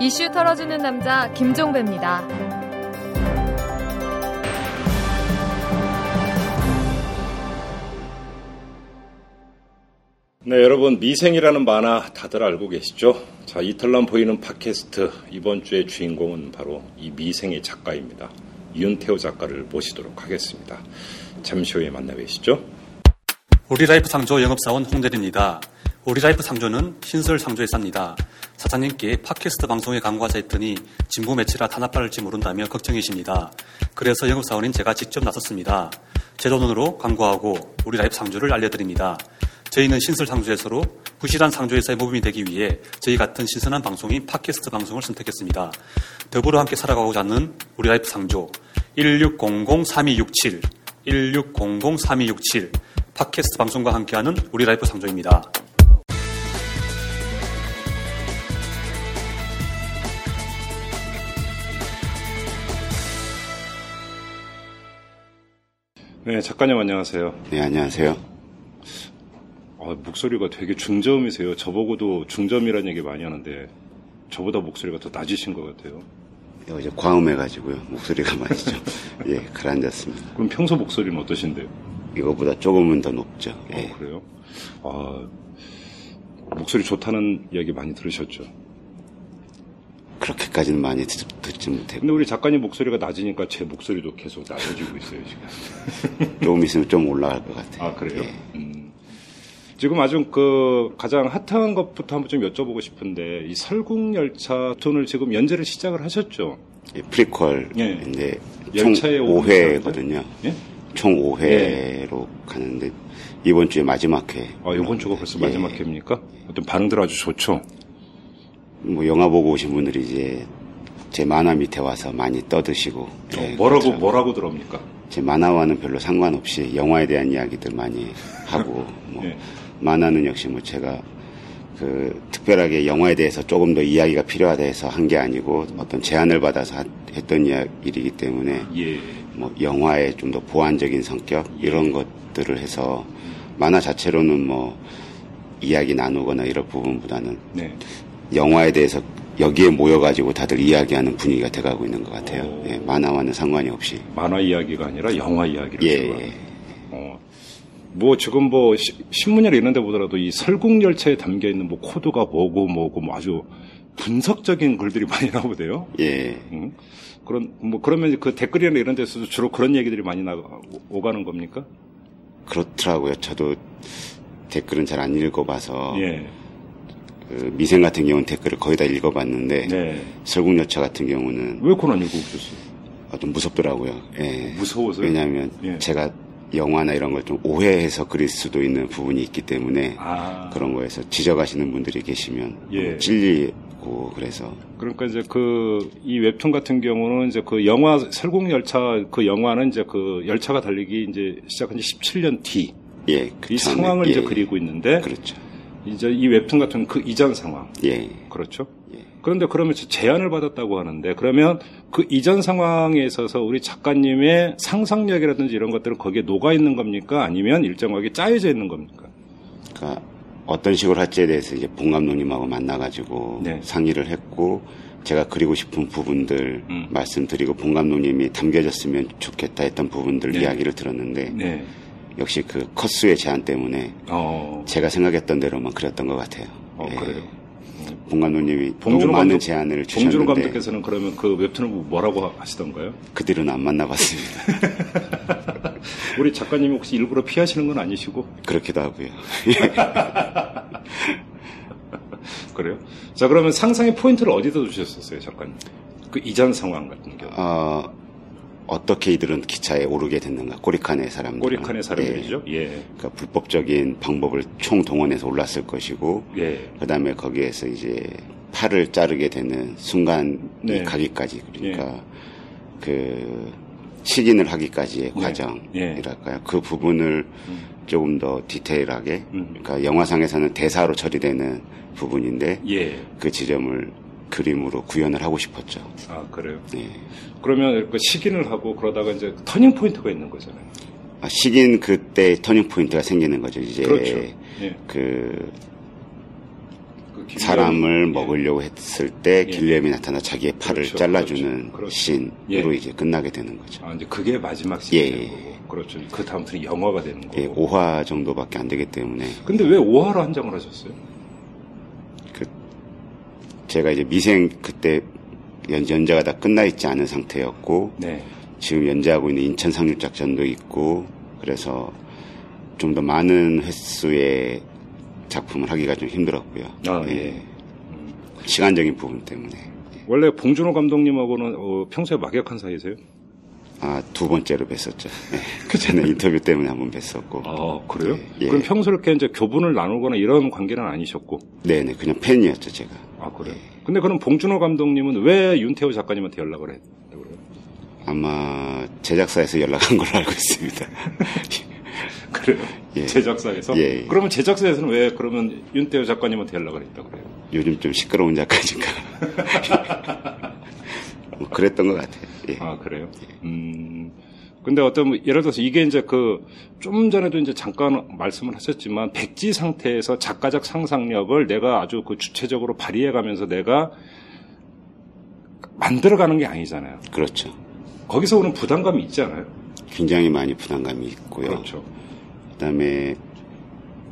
이슈 털어주는 남자 김종배입니다. 네, 여러분 미생이라는 만화 다들 알고 계시죠? 자, 이털남 보이는 팟캐스트 이번 주의 주인공은 바로 이 미생의 작가입니다. 이윤태호 작가를 모시도록 하겠습니다. 잠시 후에 만나 뵈시죠. 우리 라이프 상조 영업사원 홍대리입니다. 우리라이프 상조는 신설 상조회사입니다. 사장님께 팟캐스트 방송에 광고하자 했더니 진보 매체라 탄압받을지 모른다며 걱정이십니다. 그래서 영업사원인 제가 직접 나섰습니다. 제 돈으로 광고하고 우리라이프 상조를 알려드립니다. 저희는 신설 상조회사로 부실한 상조회사의 모범이 되기 위해 저희 같은 신선한 방송인 팟캐스트 방송을 선택했습니다. 더불어 함께 살아가고자 하는 우리 라이프 상조 1600-3267 1600-3267 팟캐스트 방송과 함께하는 우리 라이프 상조입니다. 네, 작가님 안녕하세요. 네, 안녕하세요. 아, 목소리가 되게 중저음이세요. 저보고도 중저음이라는 얘기 많이 하는데 저보다 목소리가 더 낮으신 것 같아요. 어제 과음해가지고요. 목소리가 많이 좀, 예, 가라앉았습니다. 그럼 평소 목소리는 어떠신데요? 이거보다 조금은 더 높죠. 예. 어, 그래요? 아, 목소리 좋다는 이야기 많이 들으셨죠? 그렇게까지는 많이 듣, 듣지 못해요. 근데 우리 작가님 목소리가 낮으니까 제 목소리도 계속 낮아지고 있어요, 지금. 조금 있으면 좀 올라갈 것 같아요. 아, 그래요? 예. 음. 지금 아주 그 가장 핫한 것부터 한번 좀 여쭤보고 싶은데 이 설국열차 톤을 지금 연재를 시작을 하셨죠? 예, 프리퀄, 예. 이제 총 열차의 5회거든요. 예? 총 5회로 가는데 이번 주에 마지막 회. 아, 이번 주가 벌써 예. 마지막 회입니까? 어떤 반응들 아주 좋죠? 뭐 영화 보고 오신 분들이 이제 제 만화 밑에 와서 많이 떠드시고 예, 어, 뭐라고, 그렇더라고요. 뭐라고 들어옵니까? 제 만화와는 별로 상관없이 영화에 대한 이야기들 많이 하고 뭐 예. 만화는 역시 뭐 제가 그 특별하게 영화에 대해서 조금 더 이야기가 필요하다 해서 한 게 아니고 어떤 제안을 받아서 하- 했던 이야- 일이기 때문에 예. 뭐 영화의 좀 더 보완적인 성격 이런 것들을 해서 만화 자체로는 뭐 이야기 나누거나 이런 부분보다는 네. 영화에 대해서 여기에 모여가지고 다들 이야기하는 분위기가 돼가고 있는 것 같아요. 오. 예, 만화와는 상관이 없이. 만화 이야기가 아니라 영화 이야기를 예, 예. 어, 뭐 지금 뭐 시- 신문이나 이런 데 보더라도 이 설국열차에 담겨 있는 뭐 코드가 뭐고 뭐고 뭐 아주 분석적인 글들이 많이 나오대요. 예. 응? 그런 뭐 그러면 그 댓글이나 이런 데서도 주로 그런 얘기들이 많이 나 오가는 겁니까? 그렇더라고요. 저도 댓글은 잘 안 읽어봐서 예. 그 미생 같은 경우는 댓글을 거의 다 읽어봤는데 네. 설국열차 같은 경우는 왜 그건 안 읽어보셨어요? 아, 좀 무섭더라고요. 예. 무서워서요? 왜냐하면 예. 제가 영화나 이런 걸 좀 오해해서 그릴 수도 있는 부분이 있기 때문에 아. 그런 거에서 지적하시는 분들이 계시면 예. 찔리고 그래서 그러니까 이제 그 이 웹툰 같은 경우는 이제 그 영화 설국열차 그 영화는 이제 그 열차가 달리기 이제 시작한 지 17년 뒤이 예, 그 상황을 예, 이제 예. 그리고 있는데 그렇죠. 이제 이 웹툰 같은 그 이전 상황 예. 그렇죠? 예. 그런데 그러면 제안을 받았다고 하는데 그러면 그 이전 상황에 있어서 우리 작가님의 상상력이라든지 이런 것들은 거기에 녹아 있는 겁니까? 아니면 일정하게 짜여져 있는 겁니까? 그러니까 어떤 식으로 할지에 대해서 이제 봉 감독님하고 만나가지고 네. 상의를 했고 제가 그리고 싶은 부분들 음. 말씀드리고 봉 감독님이 담겨졌으면 좋겠다 했던 부분들 네. 이야기를 들었는데 네. 역시 그 컷수의 제한 때문에 어, 제가 생각했던 대로만 그렸던 것 같아요. 어 예. 그래요. 봉 감독님이 너무 봉준호 많은 감독- 제안을 봉준호 주셨는데 감독께서는 그러면 그 웹툰을 보고 뭐라고 하- 하시던가요? 그 뒤로는 안 만나봤습니다. 우리 작가님이 혹시 일부러 피하시는 건 아니시고 그렇기도 하고요. 그래요? 자 그러면 상상의 포인트를 어디다 두셨었어요, 작가님? 그 이전 상황 같은 경우. 어, 어떻게 이들은 기차에 오르게 됐는가? 꼬리칸의 사람들. 꼬리칸의 사람들이죠. 예. 그러니까 불법적인 방법을 총 동원해서 올랐을 것이고, 예. 그 다음에 거기에서 이제 팔을 자르게 되는 순간이 네. 가기까지, 그러니까 그 식인을 하기까지의 네. 과정이랄까요? 그 부분을 조금 더 디테일하게, 음. 그러니까 영화상에서는 대사로 처리되는 부분인데, 예. 그 지점을 그림으로 구현을 하고 싶었죠. 아 그래요. 예. 그러면 그 식인을 하고 그러다가 이제 터닝 포인트가 있는 거잖아요. 아, 식인 그때 터닝 포인트가 생기는 거죠. 이제 그렇죠. 예. 그 그 길리엄- 사람을 예. 먹으려고 했을 때 예. 길리엄이 나타나 자기의 팔을 그렇죠, 잘라주는 그렇죠, 그렇죠. 씬으로 예. 이제 끝나게 되는 거죠. 아, 이제 그게 마지막 씬이 예, 예. 그렇죠. 그 다음부터는 영화가 되는 거고. 예, 5화 정도밖에 안 되기 때문에 근데 왜 5화로 한정을 하셨어요? 제가 이제 미생 그때 연, 연재가 다 끝나 있지 않은 상태였고 네. 지금 연재하고 있는 인천 상륙 작전도 있고 그래서 좀 더 많은 횟수의 작품을 하기가 좀 힘들었고요. 아, 예. 시간적인 부분 때문에. 원래 봉준호 감독님하고는 어, 평소에 막역한 사이세요? 아, 두 번째로 뵀었죠. 네. 그 전에 인터뷰 때문에 한 번 뵀었고. 아, 그래요? 예. 그럼 평소에 이렇게 이제 교분을 나누거나 이런 관계는 아니셨고. 네네, 그냥 팬이었죠, 제가. 아, 그래요? 근데 그럼 봉준호 감독님은 왜 윤태호 작가님한테 연락을 했다고 그래요? 아마 제작사에서 연락한 걸로 알고 있습니다. 그래요? 예. 제작사에서? 예. 그러면 제작사에서는 왜 그러면 윤태호 작가님한테 연락을 했다고 그래요? 요즘 좀 시끄러운 작가니까. 뭐 그랬던 것 같아요. 예. 아, 그래요? 음. 근데 어떤, 뭐 예를 들어서 이게 이제 그, 좀 전에도 이제 잠깐 말씀을 하셨지만, 백지 상태에서 작가적 상상력을 내가 아주 그 주체적으로 발휘해 가면서 내가 만들어가는 게 아니잖아요. 그렇죠. 거기서 오는 부담감이 있지 않아요? 굉장히 많이 부담감이 있고요. 그렇죠. 그다음에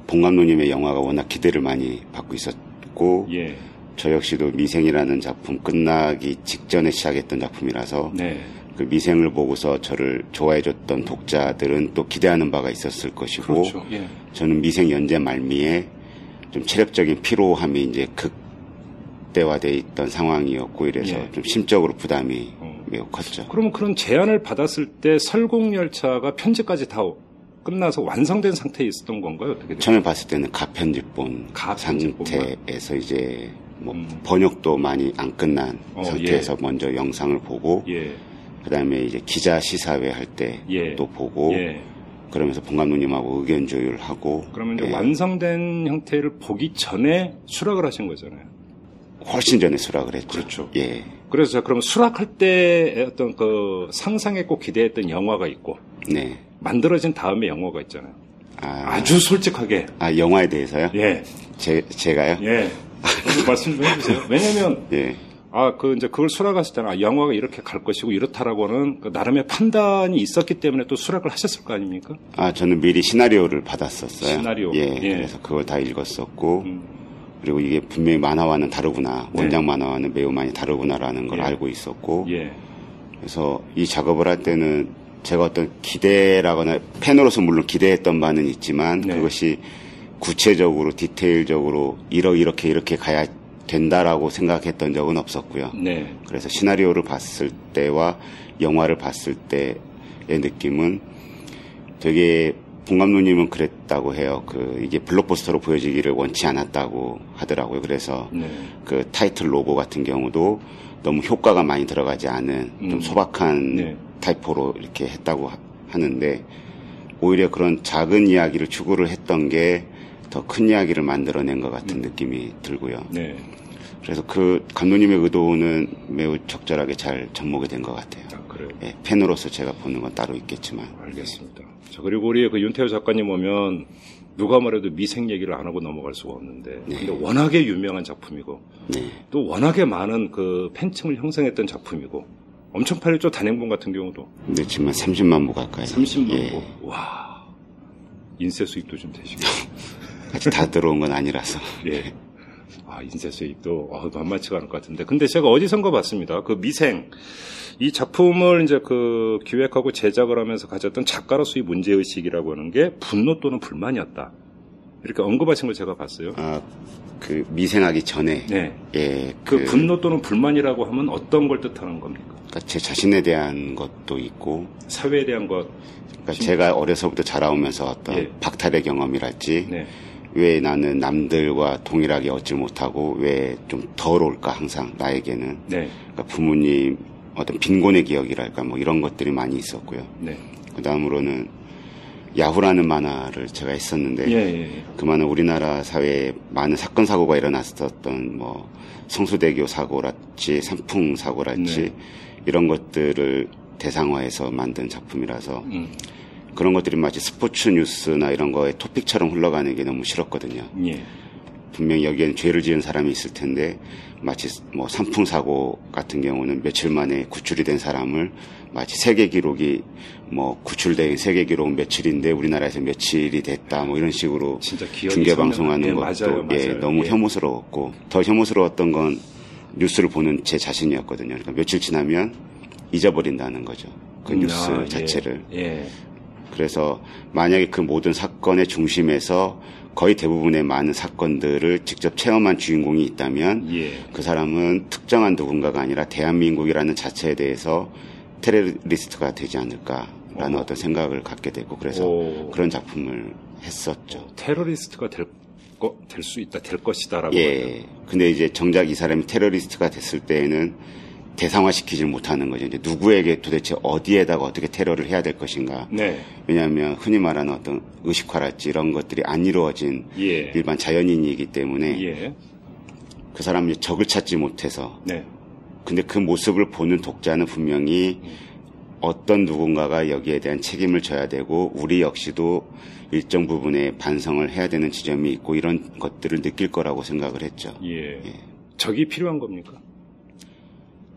봉 감독님의 영화가 워낙 기대를 많이 받고 있었고 예. 저 역시도 미생이라는 작품 끝나기 직전에 시작했던 작품이라서 네. 그 미생을 보고서 저를 좋아해줬던 독자들은 또 기대하는 바가 있었을 것이고 그렇죠. 예. 저는 미생 연재 말미에 좀 체력적인 피로함이 이제 극대화돼 있던 상황이었고 이래서 예. 좀 심적으로 부담이 어. 매우 컸죠. 그러면 그런 제안을 받았을 때 설국열차가 편집까지 다 끝나서 완성된 상태에 있었던 건가요? 어떻게? 처음에 봤을 때는 가편집본 가편집본만. 상태에서 이제 뭐 음. 번역도 많이 안 끝난 어, 상태에서 먼저 영상을 보고 예. 그다음에 이제 기자 시사회 할 때또 예. 보고 예. 그러면서 봉 감독님하고 의견 조율하고 그러면 이제 예, 완성된 형태를 보기 전에 수락을 하신 거잖아요. 훨씬 전에 수락을 했죠. 그렇죠. 예, 그래서 자, 그러면 수락할 때 어떤 그 상상했고 기대했던 영화가 있고 네. 만들어진 다음에 영화가 있잖아요. 아, 아주 솔직하게. 아, 영화에 대해서요? 예. 제, 제가요? 예. 그 말씀 좀 해주세요. 왜냐면, 예. 아, 그, 이제 그걸 수락하셨잖아요. 아, 영화가 이렇게 갈 것이고 이렇다라고는 그 나름의 판단이 있었기 때문에 또 수락을 하셨을 거 아닙니까? 아, 저는 미리 시나리오를 받았었어요. 시나리오. 예, 예. 그래서 그걸 다 읽었었고, 음. 그리고 이게 분명히 만화와는 다르구나. 네. 원작 만화와는 매우 많이 다르구나라는 걸 예. 알고 있었고, 예. 그래서 이 작업을 할 때는 제가 어떤 기대라거나 팬으로서 물론 기대했던 바는 있지만 네. 그것이 구체적으로 디테일적으로 이러 이렇게 이렇게 가야 된다라고 생각했던 적은 없었고요. 네. 그래서 시나리오를 봤을 때와 영화를 봤을 때의 느낌은 되게 봉 감독님은 그랬다고 해요. 그 이게 블록버스터로 보여지기를 원치 않았다고 하더라고요. 그래서 네. 그 타이틀 로고 같은 경우도 너무 효과가 많이 들어가지 않은 음. 좀 소박한 네. 타이포로 이렇게 했다고 하- 하는데 오히려 그런 작은 이야기를 추구를 했던 게 더 큰 이야기를 만들어낸 것 같은 느낌이 들고요. 네. 그래서 그 감독님의 의도는 매우 적절하게 잘 접목이 된 것 같아요. 아, 그래요. 예, 팬으로서 제가 보는 건 따로 있겠지만 알겠습니다. 자, 그리고 우리 그 윤태호 작가님 오면 누가 말해도 미생 얘기를 안 하고 넘어갈 수가 없는데. 네. 근데 워낙에 유명한 작품이고 네, 또 워낙에 많은 그 팬층을 형성했던 작품이고 엄청 팔렸죠. 단행본 같은 경우도. 근데 지금 한 30만 부 가까이 30만 예, 부. 와. 인쇄 수입도 좀 되시고. 아직 다 들어온 건 아니라서 예. 아, 인쇄 수입도 아, 만만치가 않을 것 같은데. 근데 제가 어디선가 봤습니다. 그 미생. 이 작품을 이제 그 기획하고 제작을 하면서 가졌던 작가로서의 문제의식이라고 하는 게 분노 또는 불만이었다. 이렇게 언급하신 걸 제가 봤어요. 아, 그 미생하기 전에 네. 예, 그 그, 분노 또는 불만이라고 하면 어떤 걸 뜻하는 겁니까? 그러니까 제 자신에 대한 것도 있고 사회에 대한 것. 그러니까 제가 어려서부터 자라오면서 어떤 예. 박탈의 경험이랄지 네. 왜 나는 남들과 동일하게 얻지 못하고 왜좀 더러울까 항상 나에게는 네. 그러니까 부모님 어떤 빈곤의 기억이랄까 뭐 이런 것들이 많이 있었고요. 네. 그 다음으로는 야후라는 만화를 제가 했었는데 예, 예, 예. 그 만화 우리나라 사회에 많은 사건 사고가 일어났었던 뭐 성수대교 사고랄지 산풍 사고랄지 네. 이런 것들을 대상화해서 만든 작품이라서 음. 그런 것들이 마치 스포츠 뉴스나 이런 거에 토픽처럼 흘러가는 게 너무 싫었거든요. 예. 분명히 여기에는 죄를 지은 사람이 있을 텐데 마치 뭐 산풍 사고 같은 경우는 며칠 만에 구출이 된 사람을 마치 세계 기록이 뭐 구출된 세계 기록 며칠인데 우리나라에서 며칠이 됐다 뭐 이런 식으로 중계 방송하는 예, 것도 맞아요, 예, 맞아요. 너무 예. 혐오스러웠고 더 혐오스러웠던 건 뉴스를 보는 제 자신이었거든요. 그러니까 며칠 지나면 잊어버린다는 거죠. 그 음, 뉴스 아, 예. 자체를. 예. 그래서 만약에 그 모든 사건의 중심에서 거의 대부분의 많은 사건들을 직접 체험한 주인공이 있다면 예. 그 사람은 특정한 누군가가 아니라 대한민국이라는 자체에 대해서 테러리스트가 되지 않을까라는 어. 어. 떤 생각을 갖게 되고 그래서 오. 그런 작품을 했었죠. 테러리스트가 될 거, 될수 있다, 될 것이다라고. 예. 근데 이제 정작 이 사람이 테러리스트가 됐을 때에는 대상화시키질 못하는 거죠. 이제 누구에게 도대체 어디에다가 어떻게 테러를 해야 될 것인가. 네. 왜냐하면 흔히 말하는 어떤 의식화랄지 이런 것들이 안 이루어진 예. 일반 자연인이기 때문에 예. 그 사람이 적을 찾지 못해서 네. 근데 그 모습을 보는 독자는 분명히 어떤 누군가가 여기에 대한 책임을 져야 되고 우리 역시도 일정 부분의 반성을 해야 되는 지점이 있고 이런 것들을 느낄 거라고 생각을 했죠. 예. 적이 필요한 겁니까?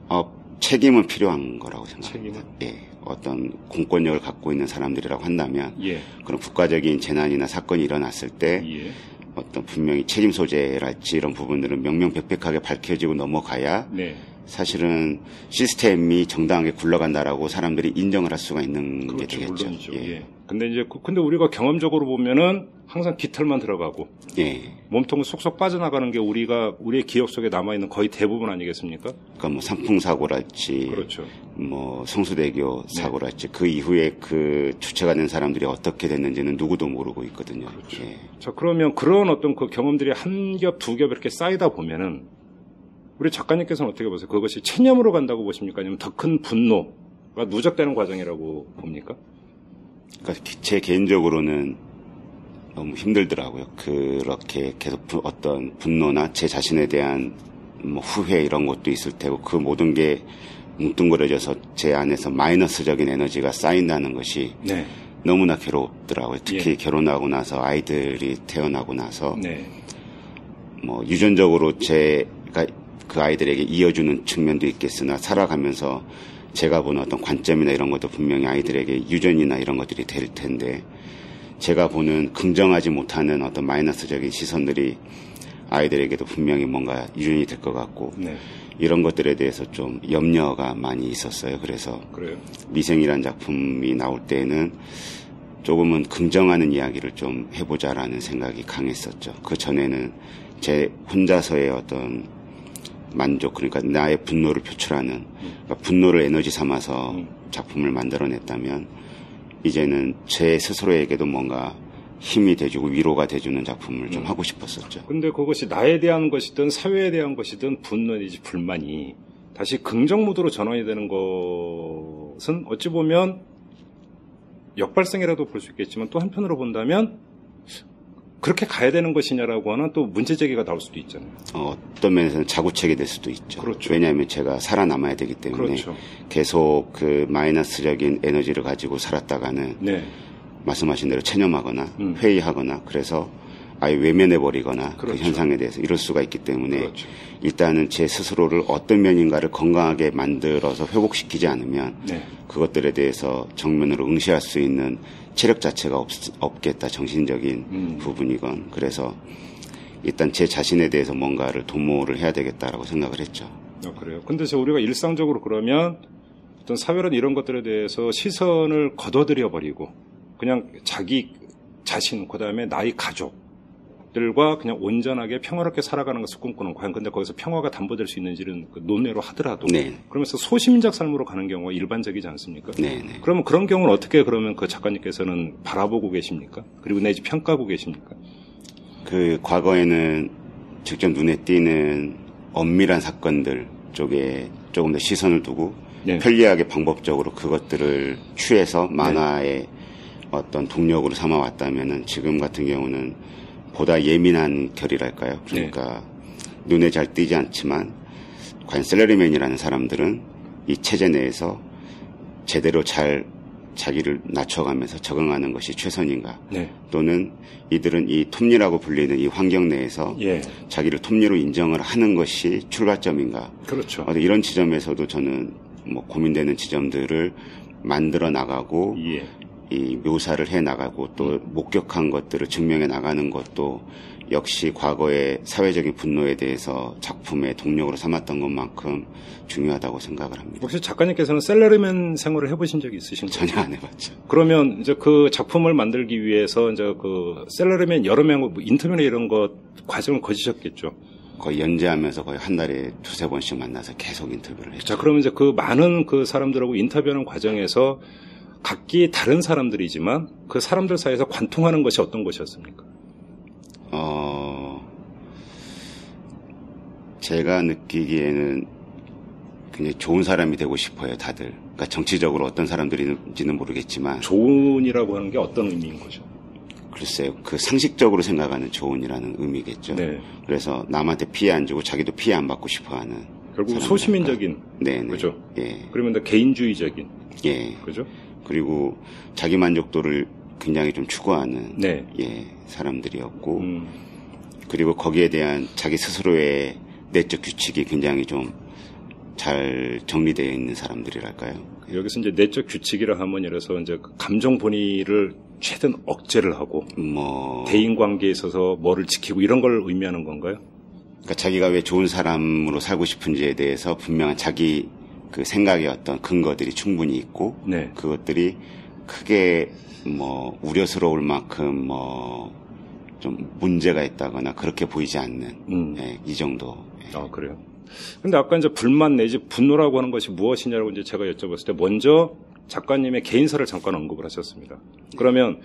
어, 책임은 필요한 거라고 생각합니다. 책임은? 예. 어떤 공권력을 갖고 있는 사람들이라고 한다면 예. 그런 국가적인 재난이나 사건이 일어났을 때 예. 어떤 분명히 책임 소재랄지 이런 부분들은 명명백백하게 밝혀지고 넘어가야 네. 사실은 시스템이 정당하게 굴러간다라고 사람들이 인정을 할 수가 있는 게 그렇죠. 되겠죠. 물론이죠. 예. 예. 근데 이제, 그- 근데 우리가 경험적으로 보면은 항상 깃털만 들어가고 예. 몸통은 쏙쏙 빠져나가는 게 우리가, 우리의 기억 속에 남아 있는 거의 대부분 아니겠습니까? 그러니까 뭐 산풍 사고랄지 그렇죠. 뭐 성수대교 네. 사고랄지 그 이후에 그 주체가 된 사람들이 어떻게 됐는지는 누구도 모르고 있거든요. 그렇죠. 예. 자, 그러면 그런 어떤 그 경험들이 한 겹, 두 겹 이렇게 쌓이다 보면은 우리 작가님께서는 어떻게 보세요? 그것이 체념으로 간다고 보십니까? 아니면 더 큰 분노가 누적되는 과정이라고 봅니까? 그러니까 제 개인적으로는 너무 힘들더라고요. 그렇게 계속 부- 어떤 분노나 제 자신에 대한 뭐 후회 이런 것도 있을 테고 그 모든 게 뭉뚱그려져서 제 안에서 마이너스적인 에너지가 쌓인다는 것이 네. 너무나 괴롭더라고요. 특히 예. 결혼하고 나서 아이들이 태어나고 나서 네. 뭐 유전적으로 제가 그 아이들에게 이어주는 측면도 있겠으나 살아가면서 제가 보는 어떤 관점이나 이런 것도 분명히 아이들에게 유전이나 이런 것들이 될 텐데 제가 보는 긍정하지 못하는 어떤 마이너스적인 시선들이 아이들에게도 분명히 뭔가 유전이 될 것 같고 네. 이런 것들에 대해서 좀 염려가 많이 있었어요. 그래서 그래요. 미생이란 작품이 나올 때에는 조금은 긍정하는 이야기를 좀 해보자라는 생각이 강했었죠. 그 전에는 제 혼자서의 어떤 만족, 그러니까 나의 분노를 표출하는, 그러니까 분노를 에너지 삼아서 음. 작품을 만들어냈다면, 이제는 제 스스로에게도 뭔가 힘이 돼주고 위로가 돼주는 작품을 좀 음. 하고 싶었었죠. 근데 그것이 나에 대한 것이든 사회에 대한 것이든 분노이지 불만이 다시 긍정 모드로 전환이 되는 것은 어찌 보면 역발생이라도 볼 수 있겠지만 또 한편으로 본다면 그렇게 가야 되는 것이냐라고 하는 또 문제 제기가 나올 수도 있잖아요. 어, 어떤 면에서는 자구책이 될 수도 있죠. 그렇죠. 왜냐하면 제가 살아남아야 되기 때문에 그렇죠. 계속 그 마이너스적인 에너지를 가지고 살았다가는 네. 말씀하신 대로 체념하거나 음. 회의하거나 그래서 아예 외면해버리거나 그 그렇죠. 현상에 대해서 이럴 수가 있기 때문에 그렇죠. 일단은 제 스스로를 어떤 면인가를 건강하게 만들어서 회복시키지 않으면 네. 그것들에 대해서 정면으로 응시할 수 있는 체력 자체가 없, 겠다 정신적인 음. 부분이건 그래서 일단 제 자신에 대해서 뭔가를 도모를 해야 되겠다라고 생각을 했죠. 아, 그래요. 근데 저 우리가 일상적으로 그러면 어떤 사회란 이런 것들에 대해서 시선을 걷어들여 버리고 그냥 자기 자신 그다음에 나의 가족 들과 그냥 온전하게 평화롭게 살아가는 것을 꿈꾸는 과연 근데 거기서 평화가 담보될 수 있는지는 그 논외로 하더라도 네. 그러면서 소심작 삶으로 가는 경우가 일반적이지 않습니까? 네, 네. 그러면 그런 경우는 어떻게 그러면 그 작가님께서는 바라보고 계십니까? 그리고 내지 평가하고 계십니까? 그 과거에는 직접 눈에 띄는 엄밀한 사건들 쪽에 조금 더 시선을 두고 네. 편리하게 방법적으로 그것들을 취해서 만화의 어떤 동력으로 삼아왔다면은 지금 같은 경우는 보다 예민한 결이랄까요? 그러니까 눈에 잘 띄지 않지만 과연 셀러리맨이라는 사람들은 이 체제 내에서 제대로 잘 자기를 낮춰가면서 적응하는 것이 최선인가? 네. 또는 이들은 이 톱니라고 불리는 이 환경 내에서 예. 자기를 톱니로 인정을 하는 것이 출발점인가? 그렇죠. 어떤 이런 지점에서도 저는 뭐 고민되는 지점들을 만들어 나가고 예. 이 묘사를 해 나가고 또 목격한 것들을 증명해 나가는 것도 역시 과거의 사회적인 분노에 대해서 작품의 동력으로 삼았던 것만큼 중요하다고 생각을 합니다. 혹시 작가님께서는 샐러리맨 생활을 해보신 적이 있으신가요? 전혀 안 해봤죠. 그러면 이제 그 작품을 만들기 위해서 이제 그 샐러리맨 여러 명 뭐 인터뷰나 이런 것 과정을 거치셨겠죠. 거의 연재하면서 거의 한 달에 두세 번씩 만나서 계속 인터뷰를 했죠. 자, 그러면 이제 그 많은 그 사람들하고 인터뷰하는 과정에서 각기 다른 사람들이지만 그 사람들 사이에서 관통하는 것이 어떤 것이었습니까? 어, 제가 느끼기에는 굉장히 좋은 사람이 되고 싶어요, 다들. 그러니까 정치적으로 어떤 사람들인지는 모르겠지만, 조은이라고 하는 게 어떤 의미인 거죠? 글쎄요, 그 상식적으로 생각하는 조언이라는 의미겠죠. 네. 그래서 남한테 피해 안 주고 자기도 피해 안 받고 싶어 하는. 결국. 소시민적인 네, 네. 그죠? 예, 그러면 또 개인주의적인 예. 그죠? 그리고 자기 만족도를 굉장히 좀 추구하는 네. 예, 사람들이었고, 음, 그리고 거기에 대한 자기 스스로의 내적 규칙이 굉장히 좀 잘 정리되어 있는 사람들이랄까요? 여기서 이제 내적 규칙이라 하면 들어서 이제 그 감정 본의를 최대한 억제를 하고 뭐 대인 관계에 있어서 뭐를 지키고 이런 걸 의미하는 건가요? 그러니까 자기가 왜 좋은 사람으로 살고 싶은지에 대해서 분명한 자기 그 생각의 어떤 근거들이 충분히 있고 네. 그것들이 크게 뭐 우려스러울 만큼 뭐 좀 문제가 있다거나 그렇게 보이지 않는 음. 예, 이 정도 아, 그래요. 근데 아까 이제 불만 내지 분노라고 하는 것이 무엇이냐고 이제 제가 여쭤봤을 때 먼저 작가님의 개인사를 잠깐 언급을 하셨습니다. 그러면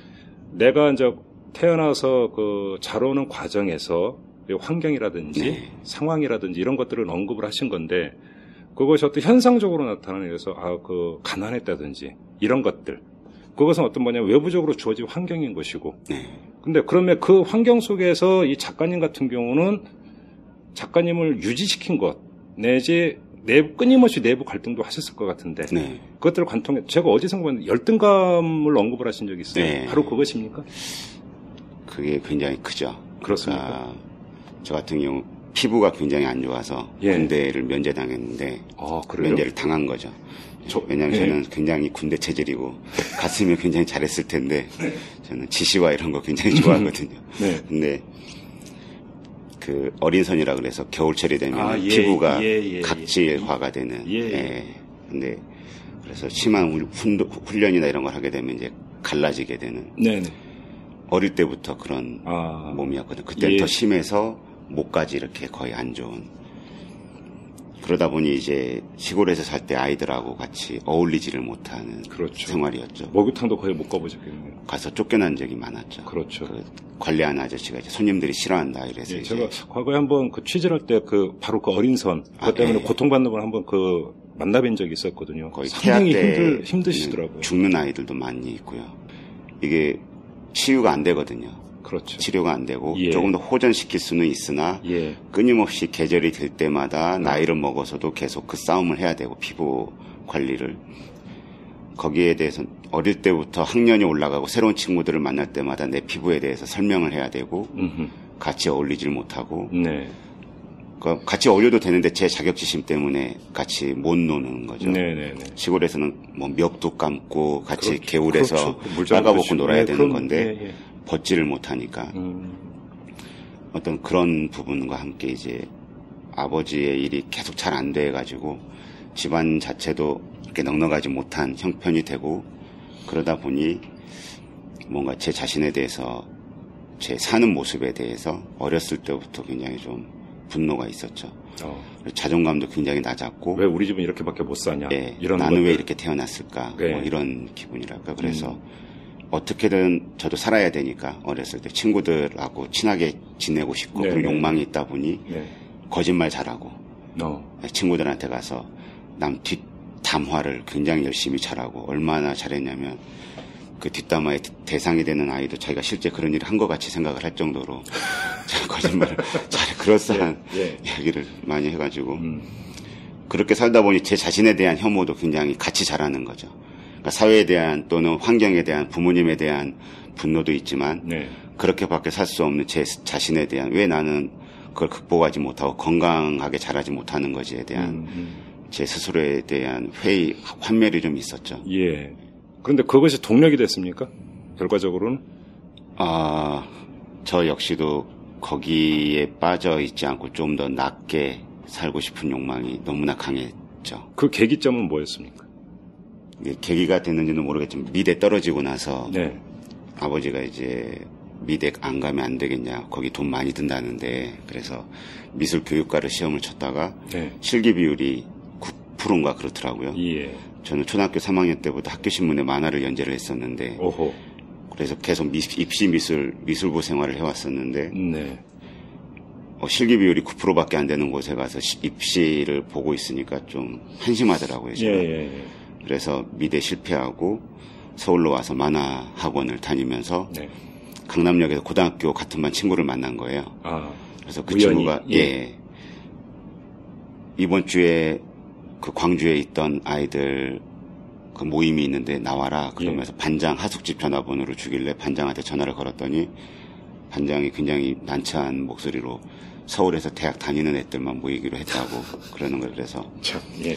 내가 이제 태어나서 그 자라오는 과정에서 이 환경이라든지 네. 상황이라든지 이런 것들을 언급을 하신 건데 그것이 어떤 현상적으로 나타나는 그래서 아 그 가난했다든지 이런 것들 그것은 어떤 뭐냐 외부적으로 주어진 환경인 것이고 네. 근데 그러면 그 환경 속에서 이 작가님 같은 경우는 작가님을 유지시킨 것 내지 내부 끊임없이 내부 갈등도 하셨을 것 같은데 네. 그것들을 관통해 제가 어디서 봤는데 열등감을 언급을 하신 적이 있어요. 네. 바로 그것입니까? 그게 굉장히 크죠. 그렇습니까? 그러니까 저 같은 경우 피부가 굉장히 안 좋아서 예. 군대를 면제당했는데 아? 면제를 당한 거죠. 저- 왜냐하면 예. 저는 굉장히 군대 체질이고 갔으면 굉장히 잘했을 텐데 저는 지시와 이런 거 굉장히 좋아하거든요. 네. 근데 그 어린 선이라 그래서 겨울철이 되면 아, 예, 피부가 예, 예, 예. 각질화가 되는. 예, 예. 근데 그래서 심한 훈- 훈련이나 이런 걸 하게 되면 이제 갈라지게 되는. 네네. 어릴 때부터 그런 아 몸이었거든요. 그때 예. 더 심해서 목까지 이렇게 거의 안 좋은. 그러다 보니 이제 시골에서 살 때 아이들하고 같이 어울리지를 못하는 그렇죠. 생활이었죠. 목욕탕도 거의 못 가보셨겠네요. 가서 쫓겨난 적이 많았죠. 그렇죠. 그 관리하는 아저씨가 이제 손님들이 싫어한다 이래서 예, 이제 제가 과거에 한번 그 취재할 때 그 바로 그 어린선 그것 아, 때문에 예. 고통받는 걸 한번 그 만나뵌 적이 있었거든요. 거의 상당히 힘들 힘드시더라고요. 죽는 아이들도 많이 있고요. 이게 치유가 안 되거든요. 그렇죠. 치료가 안 되고 예. 조금 더 호전시킬 수는 있으나 예. 끊임없이 계절이 될 때마다 나이를 먹어서도 계속 그 싸움을 해야 되고 피부 관리를 거기에 대해서 어릴 때부터 학년이 올라가고 새로운 친구들을 만날 때마다 내 피부에 대해서 설명을 해야 되고 음흠. 같이 어울리질 못하고 네. 그 같이 어울려도 되는데 제 자격지심 때문에 같이 못 노는 거죠. 네네네. 시골에서는 뭐 멱도 감고 같이 그렇죠. 개울에서 그렇죠. 물장구 빨가벗고. 놀아야 예, 되는 그럼, 건데 예, 예. 벗지를 못하니까 음, 어떤 그런 부분과 함께 이제 아버지의 일이 계속 잘 안 돼 가지고 집안 자체도 이렇게 넉넉하지 못한 형편이 되고 그러다 보니 뭔가 제 자신에 대해서 제 사는 모습에 대해서 어렸을 때부터 굉장히 좀 분노가 있었죠. 어, 자존감도 굉장히 낮았고 왜 우리 집은 이렇게밖에 못 사냐? 예, 이런 나는 것들. 왜 이렇게 태어났을까? 네. 음. 뭐 이런 기분이랄까. 그래서 어떻게든 저도 살아야 되니까 어렸을 때 친구들하고 친하게 지내고 싶고 네, 그런 네. 욕망이 있다 보니 네. 거짓말 잘하고 어, 친구들한테 가서 남 뒷 담화를 굉장히 열심히 잘하고 얼마나 잘했냐면 그 뒷담화의 대상이 되는 아이도 자기가 실제 그런 일을 한 것 같이 생각을 할 정도로 거짓말을 잘 그럴싸한 예. 이야기를 많이 해가지고 음, 그렇게 살다 보니 제 자신에 대한 혐오도 굉장히 같이 자라는 거죠. 그러니까 사회에 대한 또는 환경에 대한 부모님에 대한 분노도 있지만 네. 그렇게밖에 살 수 없는 제 자신에 대한 왜 나는 그걸 극복하지 못하고 건강하게 자라지 못하는 것에 대한 음, 음. 제 스스로에 대한 회의 환멸이 좀 있었죠. 예. 그런데 그것이 동력이 됐습니까? 결과적으로는? 아, 저 역시도 거기에 빠져 있지 않고 좀 더 낮게 살고 싶은 욕망이 너무나 강했죠. 그 계기점은 뭐였습니까? 계기가 됐는지는 모르겠지만 미대 떨어지고 나서 네. 아버지가 이제 미대 안 가면 안 되겠냐. 거기 돈 많이 든다는데 그래서 미술 교육과를 시험을 쳤다가 네. 실기 비율이 9%인가 그렇더라고요. 예. 저는 초등학교 3학년 때부터 학교 신문에 만화를 연재를 했었는데 오호. 그래서 계속 미- 입시 미술 미술부 생활을 해왔었는데 네. 어, 실기 비율이 9%밖에 안 되는 곳에 가서 시- 입시를 보고 있으니까 좀 한심하더라고요. 예, 제가. 예, 예. 그래서 미대 실패하고 서울로 와서 만화 학원을 다니면서 네. 강남역에서 고등학교 같은 반 친구를 만난 거예요. 아. 그래서 그 우연히? 친구가 예. 예. 이번 주에 그 광주에 있던 아이들 그 모임이 있는데 나와라 그러면서 예. 반장 하숙집 전화번호를 주길래 반장한테 전화를 걸었더니 반장이 굉장히 난처한 목소리로 서울에서 대학 다니는 애들만 모이기로 했다고 그러는 걸 그래서 참, 예.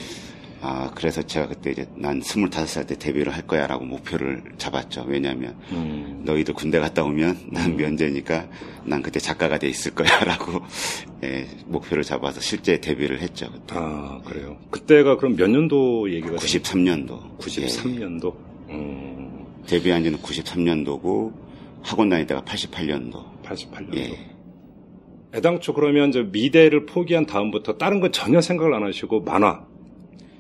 아 그래서 제가 그때 이제 난 스물다섯 살때 데뷔를 할 거야 라고 목표를 잡았죠 왜냐하면 음. 너희들 군대 갔다 오면 난 면제니까 난 그때 작가가 돼 있을 거야 라고 예, 목표를 잡아서 실제 데뷔를 했죠. 그때. 아, 그래요. 그때가 그럼 몇 년도 얘기가 93년도. 93년도? 음. 예, 데뷔한 지는 93년도고 학원 다닐 때가 88년도. 88년도. 예. 애당초 그러면 저 미대를 포기한 다음부터 다른 건 전혀 생각을 안 하시고 만화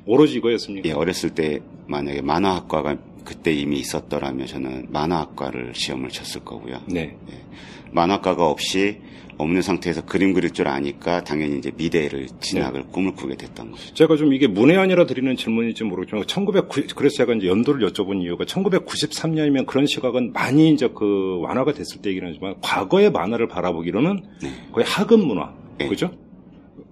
오로지 이거였습니까? 예, 어렸을 때 만약에 만화학과가 그때 이미 있었더라면 저는 만화학과를 시험을 쳤을 거고요. 네. 만화과가 없이 없는 상태에서 그림 그릴 줄 아니까 당연히 이제 미대를 진학을 네. 꿈을 꾸게 됐던 거죠. 제가 좀 이게 문외한이라 드리는 질문인지 모르겠지만 1990 그래서 제가 이제 연도를 여쭤본 이유가 1993년이면 그런 시각은 많이 이제 그 완화가 됐을 때 얘기는 하지만 과거의 만화를 바라보기로는 거의 학급 문화 네. 그죠?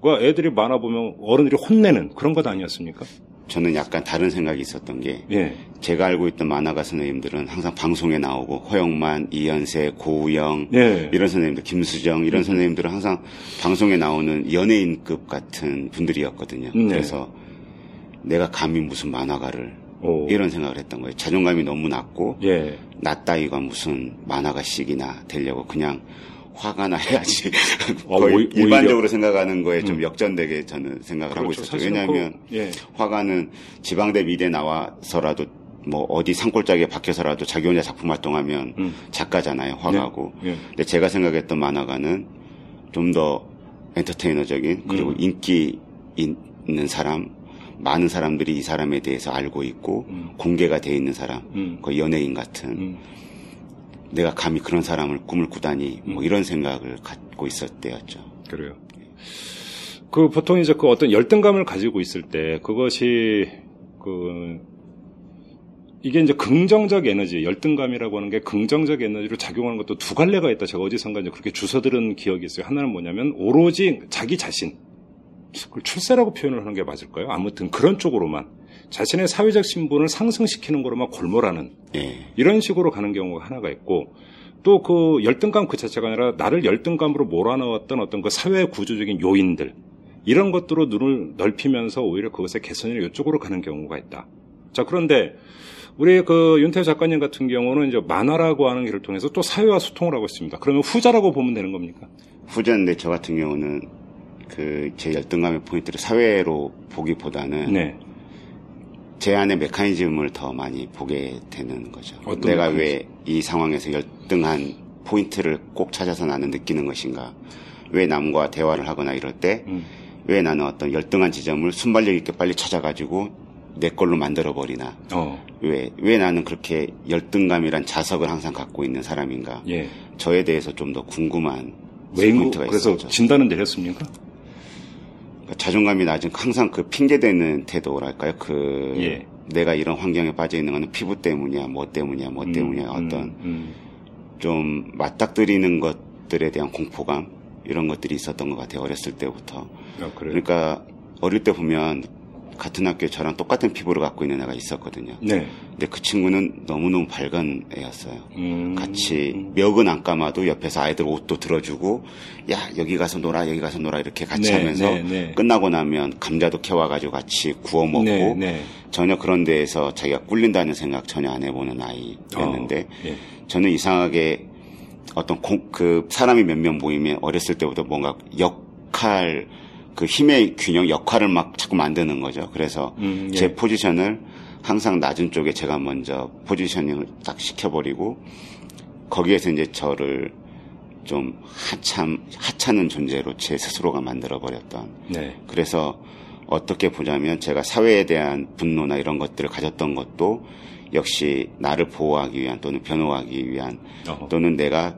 그 애들이 만화 보면 어른들이 혼내는 그런 것 아니었습니까? 저는 약간 다른 생각이 있었던 게 예. 제가 알고 있던 만화가 선생님들은 항상 방송에 나오고 허영만, 이연세, 고우영 예. 이런 선생님들, 김수정 이런 선생님들은 항상 방송에 나오는 연예인급 같은 분들이었거든요. 네. 그래서 내가 감히 무슨 만화가를 오. 이런 생각을 했던 거예요. 자존감이 너무 낮고 예. 나 따위가 무슨 만화가식이나 되려고 그냥 화가 나 해야지. 어, 거의 오히- 일반적으로 오히려. 생각하는 거에 좀 역전되게 저는 생각을 하고 그렇죠. 있었죠. 사실은 왜냐하면 그- 예. 화가는 지방대 미대 나와서라도 뭐 어디 산골짜기에 박혀서라도 자기 혼자 작품 활동하면 음. 작가잖아요. 화가고. 예. 예. 근데 제가 생각했던 만화가는 좀 더 엔터테이너적인 그리고 음. 인기 있는 사람, 많은 사람들이 이 사람에 대해서 알고 있고 음. 공개가 돼 있는 사람, 음. 거의 연예인 같은 음. 내가 감히 그런 사람을 꿈을 꾸다니 뭐 이런 생각을 갖고 있을 때였죠. 그래요. 그 보통 이제 그 어떤 열등감을 가지고 있을 때 그것이 그 이게 이제 긍정적 에너지, 열등감이라고 하는 게 긍정적 에너지로 작용하는 것도 두 갈래가 있다. 제가 어디선가 이제 그렇게 주워 들은 기억이 있어요. 하나는 뭐냐면 오로지 자기 자신. 출세라고 표현을 하는 게 맞을까요? 아무튼 그런 쪽으로만 자신의 사회적 신분을 상승시키는 거로만 골몰하는 예. 이런 식으로 가는 경우가 하나가 있고 또 그 열등감 그 자체가 아니라 나를 열등감으로 몰아넣었던 어떤 그 사회 구조적인 요인들 이런 것들로 눈을 넓히면서 오히려 그것의 개선이 이쪽으로 가는 경우가 있다. 자 그런데 우리 그 윤태 작가님 같은 경우는 이제 만화라고 하는 길을 통해서 또 사회와 소통을 하고 있습니다. 그러면 후자라고 보면 되는 겁니까? 후자인데 저 같은 경우는 그 제 열등감의 포인트를 사회로 보기보다는 네. 제 안의 메커니즘을 더 많이 보게 되는 거죠. 내가? 왜 이 상황에서 열등한 포인트를 꼭 찾아서 나는 느끼는 것인가? 왜 남과 대화를 하거나 이럴 때왜 음. 나는 어떤 열등한 지점을 순발력 있게 빨리 찾아가지고 내 걸로 만들어 버리나? 어. 왜, 왜 나는 그렇게 열등감이란 자석을 항상 갖고 있는 사람인가? 예. 저에 대해서 좀 더 궁금한 왜 포인트가 그래서 있었죠. 진단은 내렸습니까? 그러니까 자존감이 낮은 항상 그 핑계대는 태도랄까요? 그 예. 내가 이런 환경에 빠져 있는 거는 피부 때문이야, 뭐 때문이야, 뭐 때문이야 음, 어떤 음, 좀 맞닥뜨리는 것들에 대한 공포감 이런 것들이 있었던 것 같아요 어렸을 때부터. 음. 아, 그래요. 그러니까 어릴 때 보면 같은 학교에 저랑 똑같은 피부를 갖고 있는 애가 있었거든요. 네. 근데 그 친구는 너무너무 밝은 애였어요. 음. 같이 멱은 안 감아도 옆에서 아이들 옷도 들어주고 야 여기 가서 놀아 여기 가서 놀아 이렇게 같이 네, 하면서 네, 네. 끝나고 나면 감자도 캐와가지고 같이 구워 먹고 네, 네. 전혀 그런 데에서 자기가 꿀린다는 생각 전혀 안 해보는 아이였는데 어, 예. 저는 이상하게 어떤 공- 그 사람이 몇 명 모이면 어렸을 때부터 뭔가 역할 그 힘의 균형 역할을 막 자꾸 만드는 거죠. 그래서 음, 예. 제 포지션을 항상 낮은 쪽에 제가 먼저 포지셔닝을 딱 시켜버리고 거기에서 이제 저를 좀 하참 하찮은 존재로 제 스스로가 만들어 버렸던 네. 그래서 어떻게 보자면 제가 사회에 대한 분노나 이런 것들을 가졌던 것도 역시 나를 보호하기 위한 또는 변호하기 위한 어허. 또는 내가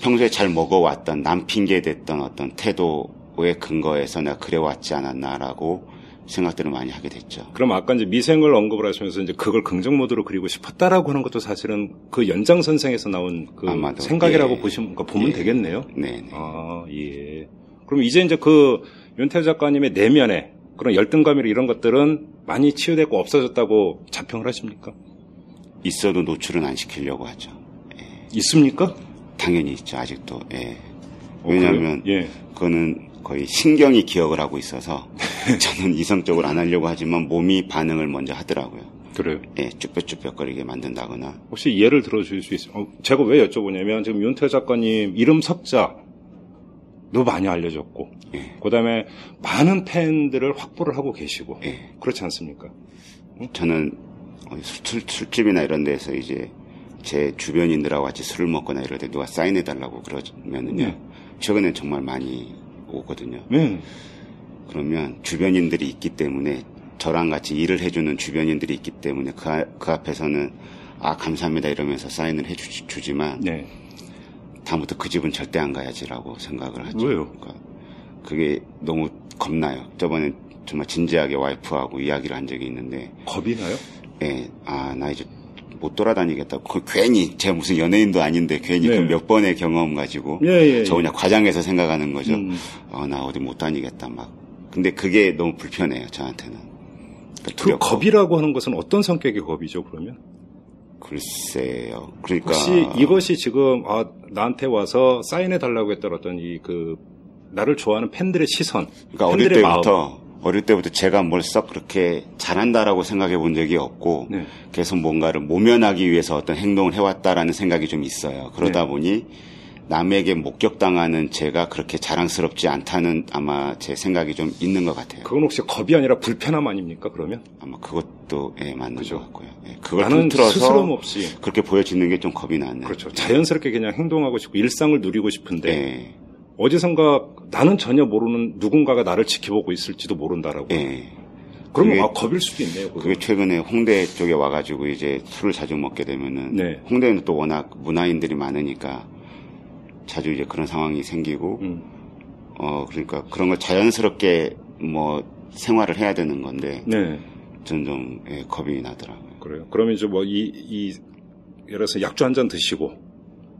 평소에 잘 먹어왔던 남 핑계댔던 어떤 태도 의 근거에서 내가 그래왔지 않았나라고 생각들을 많이 하게 됐죠. 그럼 아까 이제 미생을 언급을 하시면서 이제 그걸 긍정 모드로 그리고 싶었다라고 하는 것도 사실은 그 연장선생에서 나온 그 아마도, 생각이라고 예. 보시면 그러니까 보면 예. 되겠네요. 네. 네. 아, 예. 그럼 이제 이제 그 윤태 작가님의 내면에 그런 열등감이나 이런 것들은 많이 치유되고 없어졌다고 자평을 하십니까? 있어도 노출은 안 시키려고 하죠. 있습니까? 당연히 있죠. 아직도. 예. 어, 왜냐하면 그래요? 예. 그거는 거의 신경이 기억을 하고 있어서 저는 이성적으로 안 하려고 하지만 몸이 반응을 먼저 하더라고요. 그래요. 예, 쭈뼛쭈뼛거리게 만든다거나 혹시 예를 들어주실 수 있어요? 어, 제가 왜 여쭤보냐면 지금 윤태 작가님 이름 석자도 많이 알려졌고 예. 그 다음에 많은 팬들을 확보를 하고 계시고 예. 그렇지 않습니까? 저는 어, 술, 술집이나 이런 데서 이제 제 주변인들하고 같이 술을 먹거나 이럴 때 누가 사인해달라고 그러면은요. 네. 최근에 정말 많이 오거든요. 네. 그러면 주변인들이 있기 때문에 저랑 같이 일을 해주는 주변인들이 있기 때문에 그, 아- 그 앞에서는 아 감사합니다 이러면서 사인을 해주지만 네. 다음부터 그 집은 절대 안 가야지라고 생각을 하죠. 왜요? 그러니까 그게 너무 겁나요. 저번에 정말 진지하게 와이프하고 이야기를 한 적이 있는데 겁이 나요? 예, 아, 나 이제 못 돌아다니겠다. 그 괜히, 제가 무슨 연예인도 아닌데 괜히 네. 그몇 번의 경험 가지고. 예, 예, 저 예. 그냥 과장해서 생각하는 거죠. 음. 어, 나 어디 못 다니겠다, 막. 근데 그게 너무 불편해요, 저한테는. 그러니까 그. 겁이라고 하는 것은 어떤 성격의 겁이죠, 그러면? 글쎄요. 그러니까. 혹시 이것이 지금 아, 나한테 와서 사인해 달라고 했던 어떤 이 그 나를 좋아하는 팬들의 시선, 그러니까 어릴 팬들의 마음. 때부터, 어릴 때부터 제가 뭘 썩 그렇게 잘한다라고 생각해 본 적이 없고, 네. 계속 뭔가를 모면하기 위해서 어떤 행동을 해왔다라는 생각이 좀 있어요. 그러다 네. 보니 남에게 목격당하는 제가 그렇게 자랑스럽지 않다는 아마 제 생각이 좀 있는 것 같아요. 그건 혹시 겁이 아니라 불편함 아닙니까? 그러면 아마 그것도 예, 맞는 그죠. 것 같고요. 예, 그걸 나는 스스럼 없이 그렇게 보여지는 게 좀 겁이 나는. 그렇죠. 자연스럽게 그냥 행동하고 싶고 일상을 누리고 싶은데 예, 어디선가 나는 전혀 모르는 누군가가 나를 지켜보고 있을지도 모른다라고. 예. 그러면 그게- 아, 겁일 수도 있네요. 그게 최근에 홍대 쪽에 와가지고 이제 술을 자주 먹게 되면은 네. 홍대는 또 워낙 문화인들이 많으니까 자주 이제 그런 상황이 생기고 음. 어 그러니까 그런 걸 자연스럽게 뭐 생활을 해야 되는 건데 네. 저는 좀 예, 겁이 나더라고요. 그래요. 그러면 이제 뭐 이 이 예를 들어서 약주 한 잔 드시고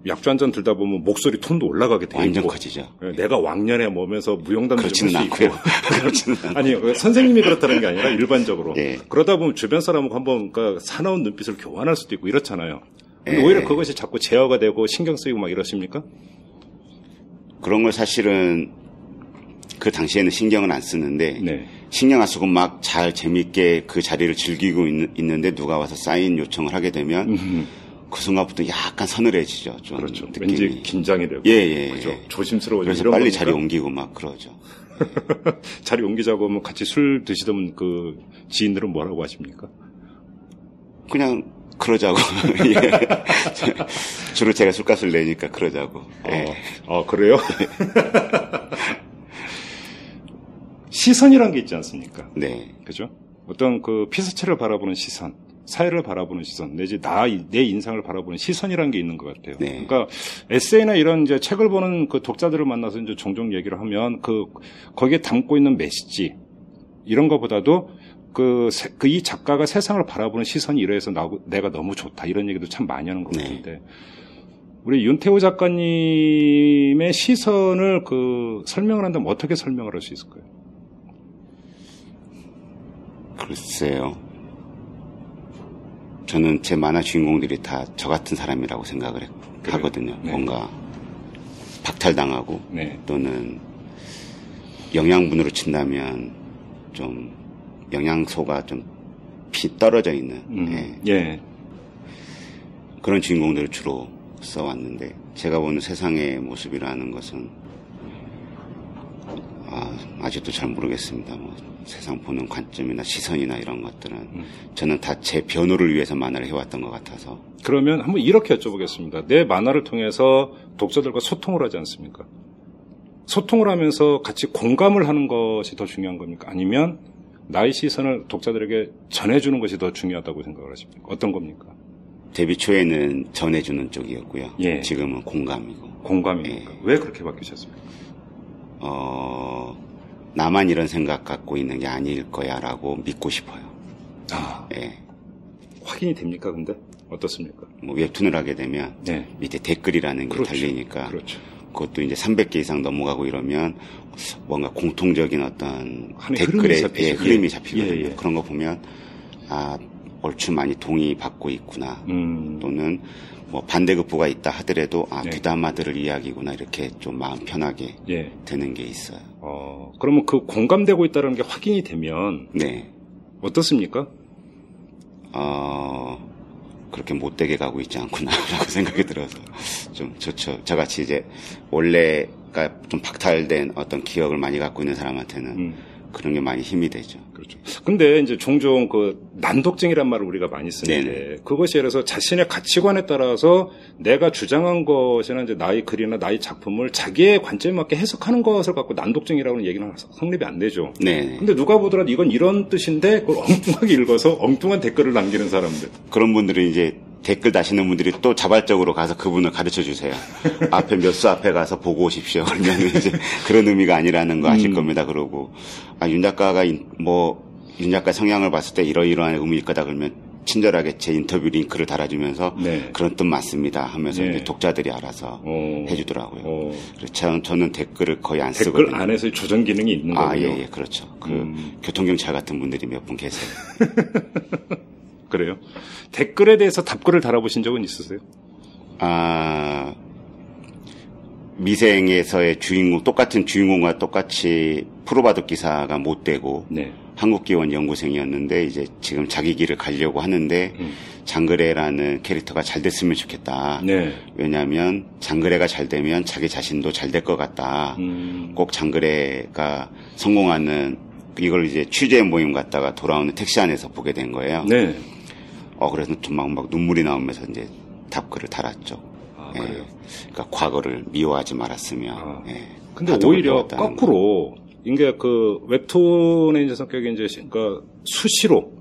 약주 한 잔 들다 보면 목소리 톤도 올라가게 돼 완전 있고 커지죠. 예, 내가 왕년에 뭐면서 무용담도 그렇지는 않고요. 있고 그렇지는 않고. 아니 왜 선생님이 그렇다는 게 아니라 일반적으로 예. 그러다 보면 주변 사람하고 한번 그 사나운 눈빛을 교환할 수도 있고 이렇잖아요. 근데 예. 오히려 그것이 자꾸 제어가 되고 신경 쓰이고 막 이러십니까? 그런 걸 사실은 그 당시에는 신경을 안 쓰는데 네. 신경 안 쓰고 막 잘 재밌게 그 자리를 즐기고 있는, 있는데 누가 와서 사인 요청을 하게 되면 음, 그 순간부터 약간 서늘해지죠. 좀 그렇죠. 느낌이. 왠지 긴장이 되고 예, 예, 그렇죠. 예. 조심스러워지고 그래서 빨리 겁니까? 자리 옮기고 막 그러죠. 자리 옮기자고 하면 같이 술 드시던 그 지인들은 뭐라고 하십니까? 그냥 그러자고. 예. 주로 제가 술값을 내니까 그러자고. 예. 어, 어, 그래요? 시선이란 게 있지 않습니까? 네. 그죠? 어떤 그 피사체를 바라보는 시선, 사회를 바라보는 시선, 내지 나, 내 인상을 바라보는 시선이란 게 있는 것 같아요. 네. 그러니까 에세이나 이런 이제 책을 보는 그 독자들을 만나서 이제 종종 얘기를 하면 그, 거기에 담고 있는 메시지, 이런 것보다도 그, 그이 작가가 세상을 바라보는 시선이 이래서 나, 내가 너무 좋다. 이런 얘기도 참 많이 하는 것 네. 같은데. 우리 윤태호 작가님의 시선을 그 설명을 한다면 어떻게 설명을 할 수 있을까요? 글쎄요. 저는 제 만화 주인공들이 다 저 같은 사람이라고 생각을 하거든요. 네. 뭔가 박탈당하고 네. 또는 영양분으로 친다면 좀 영양소가 좀 피 떨어져 있는 음, 예, 예. 그런 주인공들을 주로 써왔는데 제가 보는 세상의 모습이라는 것은 아, 아직도 잘 모르겠습니다. 뭐 세상 보는 관점이나 시선이나 이런 것들은 음. 저는 다 제 변호를 위해서 만화를 해왔던 것 같아서 그러면 한번 이렇게 여쭤보겠습니다. 내 만화를 통해서 독자들과 소통을 하지 않습니까? 소통을 하면서 같이 공감을 하는 것이 더 중요한 겁니까? 아니면 나의 시선을 독자들에게 전해주는 것이 더 중요하다고 생각을 하십니까? 어떤 겁니까? 데뷔 초에는 전해주는 쪽이었고요. 예. 지금은 공감이고 공감입니까? 왜 그렇게 바뀌셨습니까? 어, 나만 이런 생각 갖고 있는 게 아닐 거야라고 믿고 싶어요. 아, 예. 확인이 됩니까? 근데 어떻습니까? 뭐 웹툰을 하게 되면 네. 밑에 댓글이라는 게 그렇죠. 달리니까 그렇죠. 그것도 이제 300개 이상 넘어가고 이러면 뭔가 공통적인 어떤 댓글의 흐름이 잡히죠. 예, 흐름이 예. 잡히거든요. 예, 예. 그런 거 보면 아 얼추 많이 동의받고 있구나. 음, 또는 뭐 반대급부가 있다 하더라도 아 네. 귀담아들을 이야기구나 이렇게 좀 마음 편하게 예. 되는 게 있어요. 어, 그러면 그 공감되고 있다는 게 확인이 되면 네. 어떻습니까? 어, 그렇게 못되게 가고 있지 않구나라고 생각이 들어서 좀 좋죠. 저같이 이제 원래가 좀 박탈된 어떤 기억을 많이 갖고 있는 사람한테는 음. 그런 게 많이 힘이 되죠. 그렇죠. 근데 이제 종종 그 난독증이란 말을 우리가 많이 쓰는데 그것이 예를 들어서 자신의 가치관에 따라서 내가 주장한 것이나 이제 나의 글이나 나의 작품을 자기의 관점에 맞게 해석하는 것을 갖고 난독증이라고는 얘기는 성립이 안 되죠. 네. 근데 누가 보더라도 이건 이런 뜻인데 그걸 엉뚱하게 읽어서 엉뚱한 댓글을 남기는 사람들. 그런 분들은 이제 댓글 다시는 분들이 또 자발적으로 가서 그분을 가르쳐 주세요. 앞에 몇 수 앞에 가서 보고 오십시오. 그러면 이제 그런 의미가 아니라는 거 아실 음. 겁니다. 그러고 아, 윤 작가가 인- 뭐, 윤 작가 성향을 봤을 때 이러이러한 의미일 거다 그러면 친절하게 제 인터뷰 링크를 달아주면서 네. 그런 뜻 맞습니다 하면서 네. 이제 독자들이 알아서 어. 해주더라고요. 어. 그래서 저는, 댓글을 거의 안 쓰거든요. 댓글 안에서의 조정 기능이 있는 아, 거군요. 예, 예, 그렇죠. 그 음. 교통경찰 같은 분들이 몇 분 계세요. 그래요. 댓글에 대해서 답글을 달아보신 적은 있으세요? 아, 미생에서의 주인공, 똑같은 주인공과 똑같이 프로바둑 기사가 못 되고, 네. 한국기원 연구생이었는데, 이제 지금 자기 길을 가려고 하는데, 음. 장그래라는 캐릭터가 잘 됐으면 좋겠다. 네. 왜냐하면 장그래가 잘 되면 자기 자신도 잘 될 것 같다. 음. 꼭 장그래가 성공하는 이걸 이제 취재 모임 갔다가 돌아오는 택시 안에서 보게 된 거예요. 네. 어 그래서 좀막막 눈물이 나오면서 이제 답글을 달았죠. 아, 예. 그러니까 과거를 미워하지 말았으면. 아. 예. 근데 오히려 거꾸로 이게 그 웹툰의 이제 성격이 이제 그 수시로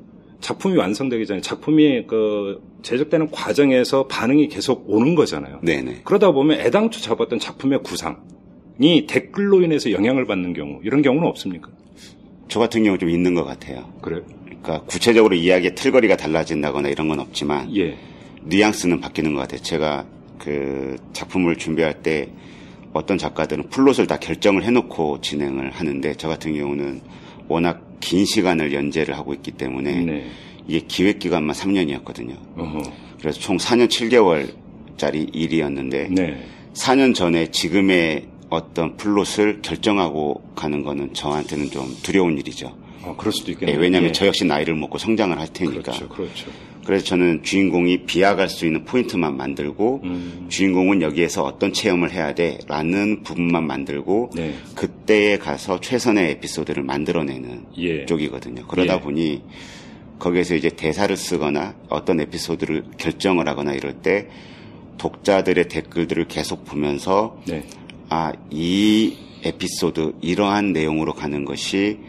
작품이 완성되기 전에 작품이 그 제작되는 과정에서 반응이 계속 오는 거잖아요. 거. 네네. 그러다 보면 애당초 잡았던 작품의 구상이 댓글로 인해서 영향을 받는 경우 이런 경우는 없습니까? 저 같은 경우 좀 있는 것 같아요. 그래요? 그러니까 구체적으로 이야기의 틀거리가 달라진다거나 이런 건 없지만 예. 뉘앙스는 바뀌는 것 같아요. 제가 그 작품을 준비할 때 어떤 작가들은 플롯을 다 결정을 해놓고 진행을 하는데 저 같은 경우는 워낙 긴 시간을 연재를 하고 있기 때문에 네. 이게 기획 기간만 3년이었거든요. 어허. 그래서 총 4년 7개월짜리 일이었는데 네. 4년 전에 지금의 어떤 플롯을 결정하고 가는 거는 저한테는 좀 두려운 일이죠. 아, 그럴 수도 예, 있겠네요. 왜냐하면 예. 저 역시 나이를 먹고 성장을 할 테니까. 그렇죠. 그렇죠. 그래서 저는 주인공이 비약할 수 있는 포인트만 만들고 음. 주인공은 여기에서 어떤 체험을 해야 돼라는 부분만 만들고 네. 그때에 가서 최선의 에피소드를 만들어내는 예. 쪽이거든요. 그러다 예. 보니 거기에서 이제 대사를 쓰거나 어떤 에피소드를 결정을 하거나 이럴 때 독자들의 댓글들을 계속 보면서 네. 아, 이 에피소드 이러한 내용으로 가는 것이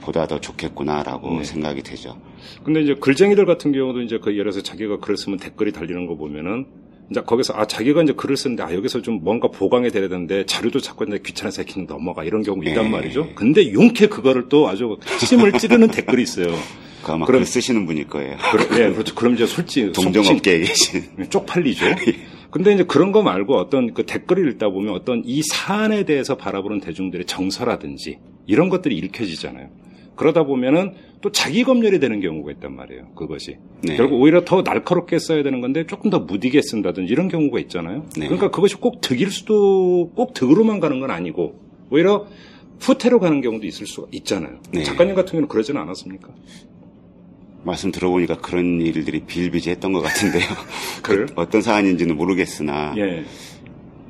보다 더 좋겠구나라고 네. 생각이 되죠. 근데 이제 글쟁이들 같은 경우도 이제 그 예를 들어서 자기가 글을 쓰면 댓글이 달리는 거 보면은 이제 거기서 아 자기가 이제 글을 쓰는데 아 여기서 좀 뭔가 보강이 돼야 되는데 자료도 자꾸 이제 귀찮아서 그냥 넘어가 이런 경우 있단 네. 말이죠. 근데 용케 그거를 또 아주 침을 찌르는 댓글이 있어요. 그 그럼- 글 쓰시는 분일 거예요. 그럼, 네, 그렇죠. 그럼 이제 솔직히 속칭 동종업계에 계신. 쪽팔리죠. 근데 이제 그런 거 말고 어떤 그 댓글을 읽다 보면 어떤 이 사안에 대해서 바라보는 대중들의 정서라든지 이런 것들이 읽혀지잖아요. 그러다 보면은 또 자기 검열이 되는 경우가 있단 말이에요. 그것이. 네. 결국 오히려 더 날카롭게 써야 되는 건데 조금 더 무디게 쓴다든지 이런 경우가 있잖아요. 네. 그러니까 그것이 꼭 득일 수도 꼭 득으로만 가는 건 아니고 오히려 후퇴로 가는 경우도 있을 수가 있잖아요. 네. 작가님 같은 경우는 그러지는 않았습니까? 말씀 들어보니까 그런 일들이 비일비재했던 것 같은데요. 그 어떤 사안인지는 모르겠으나 예.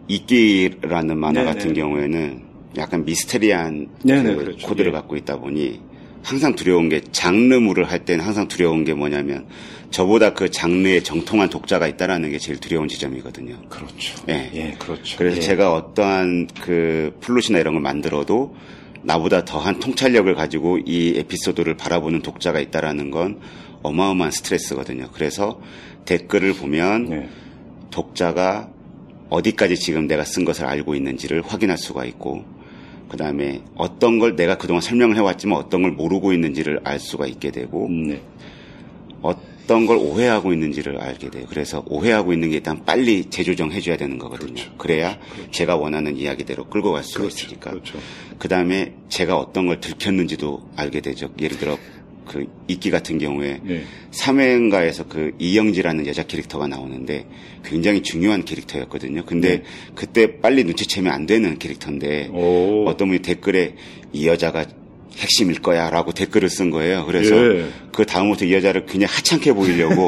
이끼라는 만화 네네. 같은 경우에는 약간 미스테리한 네네, 그 그렇죠. 코드를 예. 갖고 있다 보니 항상 두려운 게 장르물을 할 때는 항상 두려운 게 뭐냐면 저보다 그 장르에 정통한 독자가 있다라는 게 제일 두려운 지점이거든요. 그렇죠. 예. 예, 그렇죠. 그래서 예. 제가 어떠한 그 플롯이나 이런 걸 만들어도 나보다 더한 통찰력을 가지고 이 에피소드를 바라보는 독자가 있다라는 건 어마어마한 스트레스거든요. 그래서 댓글을 보면 예. 독자가 어디까지 지금 내가 쓴 것을 알고 있는지를 확인할 수가 있고 그 다음에 어떤 걸 내가 그동안 설명을 해왔지만 어떤 걸 모르고 있는지를 알 수가 있게 되고 음, 네. 어떤 걸 오해하고 있는지를 알게 돼요. 그래서 오해하고 있는 게 일단 빨리 재조정해줘야 되는 거거든요. 그렇죠. 그래야 제가 원하는 이야기대로 끌고 갈 수가 있으니까. 그렇죠. 그 다음에 제가 어떤 걸 들켰는지도 알게 되죠. 예를 들어 그 이끼 같은 경우에 예. 삼회인가에서 그 이영지라는 여자 캐릭터가 나오는데 굉장히 중요한 캐릭터였거든요. 근데 네. 그때 빨리 눈치채면 안 되는 캐릭터인데 오. 어떤 분이 댓글에 이 여자가 핵심일 거야 라고 댓글을 쓴 거예요. 그래서 예. 그 다음부터 이 여자를 그냥 하찮게 보이려고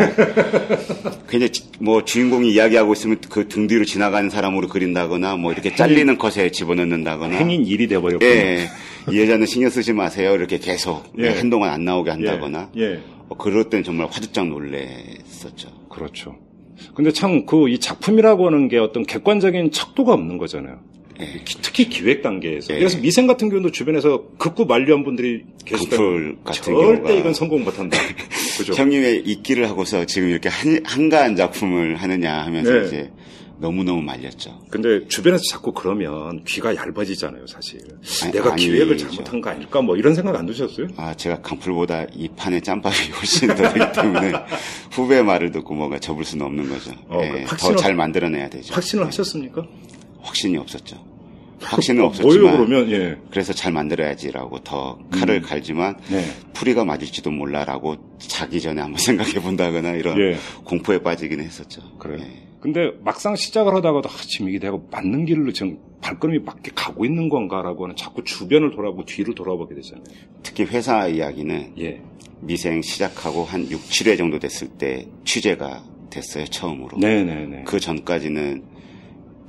그냥 지- 뭐 주인공이 이야기하고 있으면 그 등 뒤로 지나가는 사람으로 그린다거나 뭐 이렇게 잘리는 컷에 집어넣는다거나 행인 일이 돼버렸고. 예, 이 여자는 신경 쓰지 마세요. 이렇게 계속 예. 한동안 안 나오게 한다거나 예. 예. 어, 그럴 땐 정말 화들짝 놀랬었죠. 그렇죠. 근데 참 그 이 작품이라고 하는 게 어떤 객관적인 척도가 없는 거잖아요. 예. 기- 특히 기획 단계에서. 예. 그래서 미생 같은 경우도 주변에서 극구 만류한 분들이 계시다. 강풀 같은 절대 이건 성공 못한다. 그죠? 형님의 이끼를 하고서 지금 이렇게 한, 한가한 작품을 하느냐 하면서 네. 이제 너무너무 말렸죠. 근데 주변에서 자꾸 그러면 귀가 얇아지잖아요, 사실. 아니, 내가 아니죠. 기획을 잘못한 거 아닐까? 뭐 이런 생각 안 드셨어요? 아, 제가 강풀보다 이 판의 짬밥이 훨씬 더 되기 때문에 후배 말을 듣고 뭐가 접을 수는 없는 거죠. 어, 예, 그더 확신을- 잘 만들어내야 되죠. 확신을 하셨습니까? 확신이 없었죠. 확신은 어, 없었지만 그러면? 예. 그래서 잘 만들어야지라고 더 칼을 갈지만 네. 풀이가 맞을지도 몰라라고 자기 전에 한번 생각해 본다거나 이런 예. 공포에 빠지긴 했었죠. 그래요. 예. 근데 막상 시작을 하다가도 아, 지금 이게 내가 맞는 길로 지금 발걸음이 맞게 가고 있는 건가라고 하는 자꾸 주변을 돌아보고 뒤를 돌아보게 되잖아요. 특히 회사 이야기는 예. 미생 시작하고 한 6, 7회 정도 됐을 때 취재가 됐어요, 처음으로. 네네네. 그 전까지는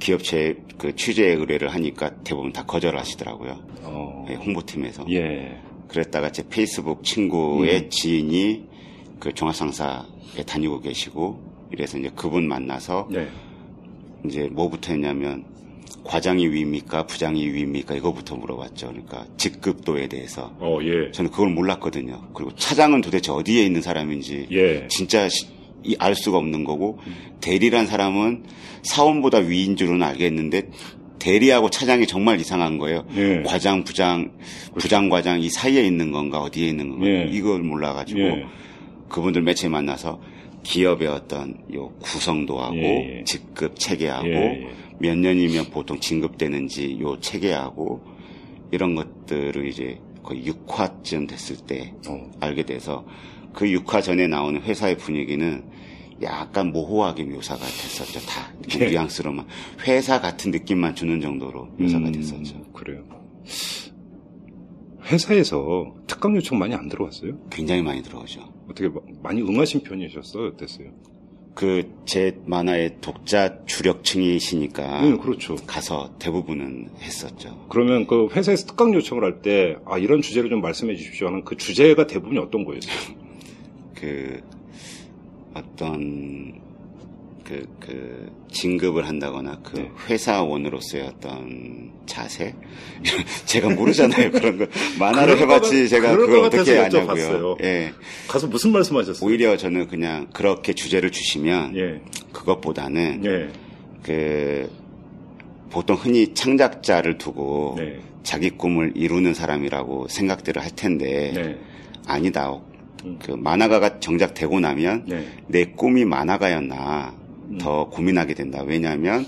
기업체 그 취재 의뢰를 하니까 대부분 다 거절하시더라고요. 어, 예, 홍보팀에서. 예. 그랬다가 제 페이스북 친구의 음. 지인이 그 종합상사에 다니고 계시고 이래서 이제 그분 만나서 네. 이제 뭐부터 했냐면 과장이 위입니까 부장이 위입니까 이거부터 물어봤죠. 그러니까 직급도에 대해서 어, 예. 저는 그걸 몰랐거든요. 그리고 차장은 도대체 어디에 있는 사람인지 예. 진짜 시- 알 수가 없는 거고 대리란 사람은 사원보다 위인 줄은 알겠는데 대리하고 차장이 정말 이상한 거예요. 예. 과장, 부장, 부장, 과장 이 사이에 있는 건가 어디에 있는 건가 예. 이걸 몰라가지고 예. 그분들 매체에 만나서 기업의 어떤 요 구성도 하고 예, 예. 직급 체계하고 예, 예. 몇 년이면 보통 진급되는지 요 체계하고 이런 것들을 이제 거의 6화쯤 됐을 때 어. 알게 돼서 그 6화 전에 나오는 회사의 분위기는 약간 모호하게 묘사가 됐었죠. 다 예. 뉘앙스로만 회사 같은 느낌만 주는 정도로 묘사가 음, 됐었죠. 그래요. 회사에서 특강 요청 많이 안 들어왔어요? 굉장히 많이 들어오죠. 어떻게 마- 많이 응하신 편이셨어요? 어땠어요? 그 제 만화의 독자 주력층이시니까 네, 그렇죠. 가서 대부분은 했었죠. 그러면 그 회사에서 특강 요청을 할 때, 아, 이런 주제를 좀 말씀해 주십시오 하는 그 주제가 대부분이 어떤 거였어요? 그 어떤 그, 그 진급을 한다거나 그 네. 회사원으로서의 어떤 자세? 제가 모르잖아요. 그런 거. 만화를 해봤지 같- 제가 그걸 것 어떻게 아냐고요. 예. 가서 무슨 말씀 하셨어요? 오히려 저는 그냥 그렇게 주제를 주시면 예, 그것보다는 예, 그 보통 흔히 창작자를 두고 네, 자기 꿈을 이루는 사람이라고 생각들을 할 텐데 네, 아니다. 음. 그 만화가가 정작 되고 나면 네, 내 꿈이 만화가였나 음. 더 고민하게 된다. 왜냐하면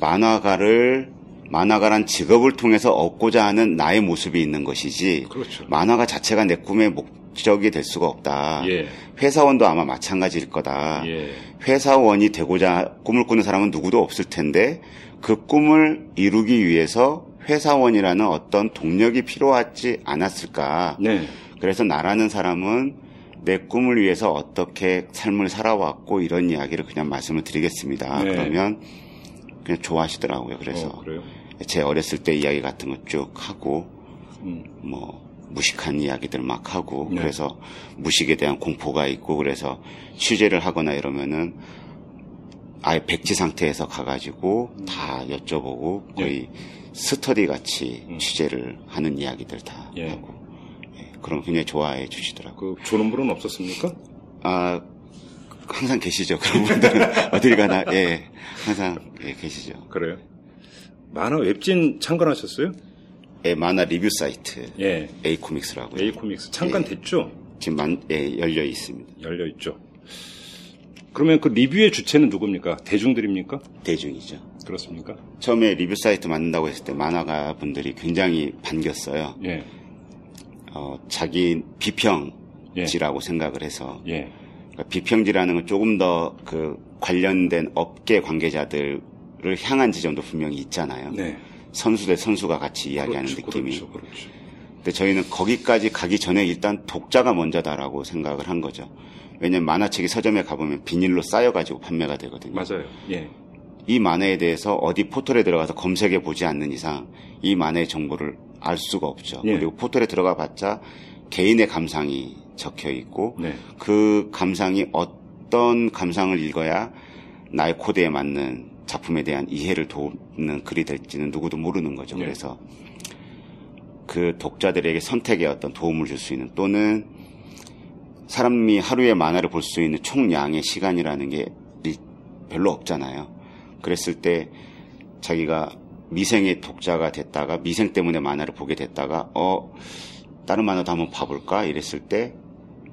만화가를 만화가란 직업을 통해서 얻고자 하는 나의 모습이 있는 것이지 그렇죠. 만화가 자체가 내 꿈의 목적이 될 수가 없다. 예. 회사원도 아마 마찬가지일 거다. 예. 회사원이 되고자 꿈을 꾸는 사람은 누구도 없을 텐데 그 꿈을 이루기 위해서 회사원이라는 어떤 동력이 필요하지 않았을까. 네. 그래서 나라는 사람은 내 꿈을 위해서 어떻게 삶을 살아왔고 이런 이야기를 그냥 말씀을 드리겠습니다. 네. 그러면 그냥 좋아하시더라고요. 그래서 어? 제 어렸을 때 이야기 같은 거 쭉 하고 음. 뭐 무식한 이야기들 막 하고 네. 그래서 무식에 대한 공포가 있고 그래서 취재를 하거나 이러면은 아예 백지 상태에서 가가지고 다 여쭤보고 거의 스터디 같이 음. 취재를 하는 이야기들 다 예. 하고 예, 그럼 굉장히 좋아해 주시더라고요. 그 주는 분은 없었습니까? 아 항상 계시죠 그런 분들은 어딜 가나 예 항상 예, 계시죠. 그래요. 만화 웹진 창간하셨어요? 예, 만화 리뷰 사이트 예. A 코믹스라고요. A 코믹스 창간 예. 됐죠? 지금 만, 예, 열려 있습니다. 열려 있죠. 그러면 그 리뷰의 주체는 누굽니까? 대중들입니까? 대중이죠. 그렇습니까? 처음에 리뷰 사이트 만든다고 했을 때 만화가 분들이 굉장히 반겼어요. 예. 어, 자기 비평지라고 생각을 해서 예. 그러니까 비평지라는 건 조금 더 그 관련된 업계 관계자들을 향한 지점도 분명히 있잖아요. 네. 선수 대 선수가 같이 이야기하는 그렇죠, 느낌이. 그렇죠, 그렇죠. 근데 저희는 거기까지 가기 전에 일단 독자가 먼저다라고 생각을 한 거죠. 왜냐면 만화책이 서점에 가보면 비닐로 쌓여가지고 판매가 되거든요. 맞아요. 예. 이 만화에 대해서 어디 포털에 들어가서 검색해 보지 않는 이상 이 만화의 정보를 알 수가 없죠. 예. 그리고 포털에 들어가 봤자 개인의 감상이 적혀 있고 네. 그 감상이 어떤 감상을 읽어야 나의 코드에 맞는 작품에 대한 이해를 돕는 글이 될지는 누구도 모르는 거죠. 예. 그래서 그 독자들에게 선택에 어떤 도움을 줄 수 있는 또는 사람이 하루에 만화를 볼 수 있는 총량의 시간이라는 게 일- 별로 없잖아요. 그랬을 때 자기가 미생의 독자가 됐다가 미생 때문에 만화를 보게 됐다가 어 다른 만화도 한번 봐볼까 이랬을 때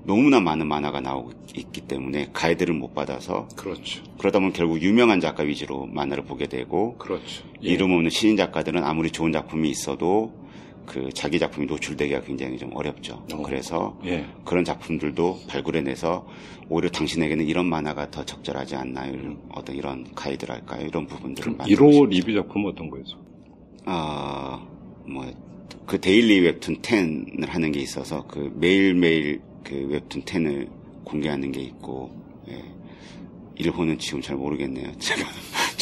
너무나 많은 만화가 나오고 있기 때문에 가이드를 못 받아서 그렇죠. 그러다 보면 결국 유명한 작가 위주로 만화를 보게 되고 그렇죠. 예. 이름 없는 신인 작가들은 아무리 좋은 작품이 있어도 그 자기 작품이 노출되기가 굉장히 좀 어렵죠. 어. 그래서 예. 그런 작품들도 발굴해내서 오히려 당신에게는 이런 만화가 더 적절하지 않나요? 이런 어떤 이런 가이드랄까요? 이런 부분들을 만들고 1호 싶죠. 리뷰 작품은 어떤 거예요? 아, 뭐, 그 데일리 웹툰 10을 하는 게 있어서 그 매일 매일 그 웹툰 10을 공개하는 게 있고, 예. 1번은 지금 잘 모르겠네요. 제가,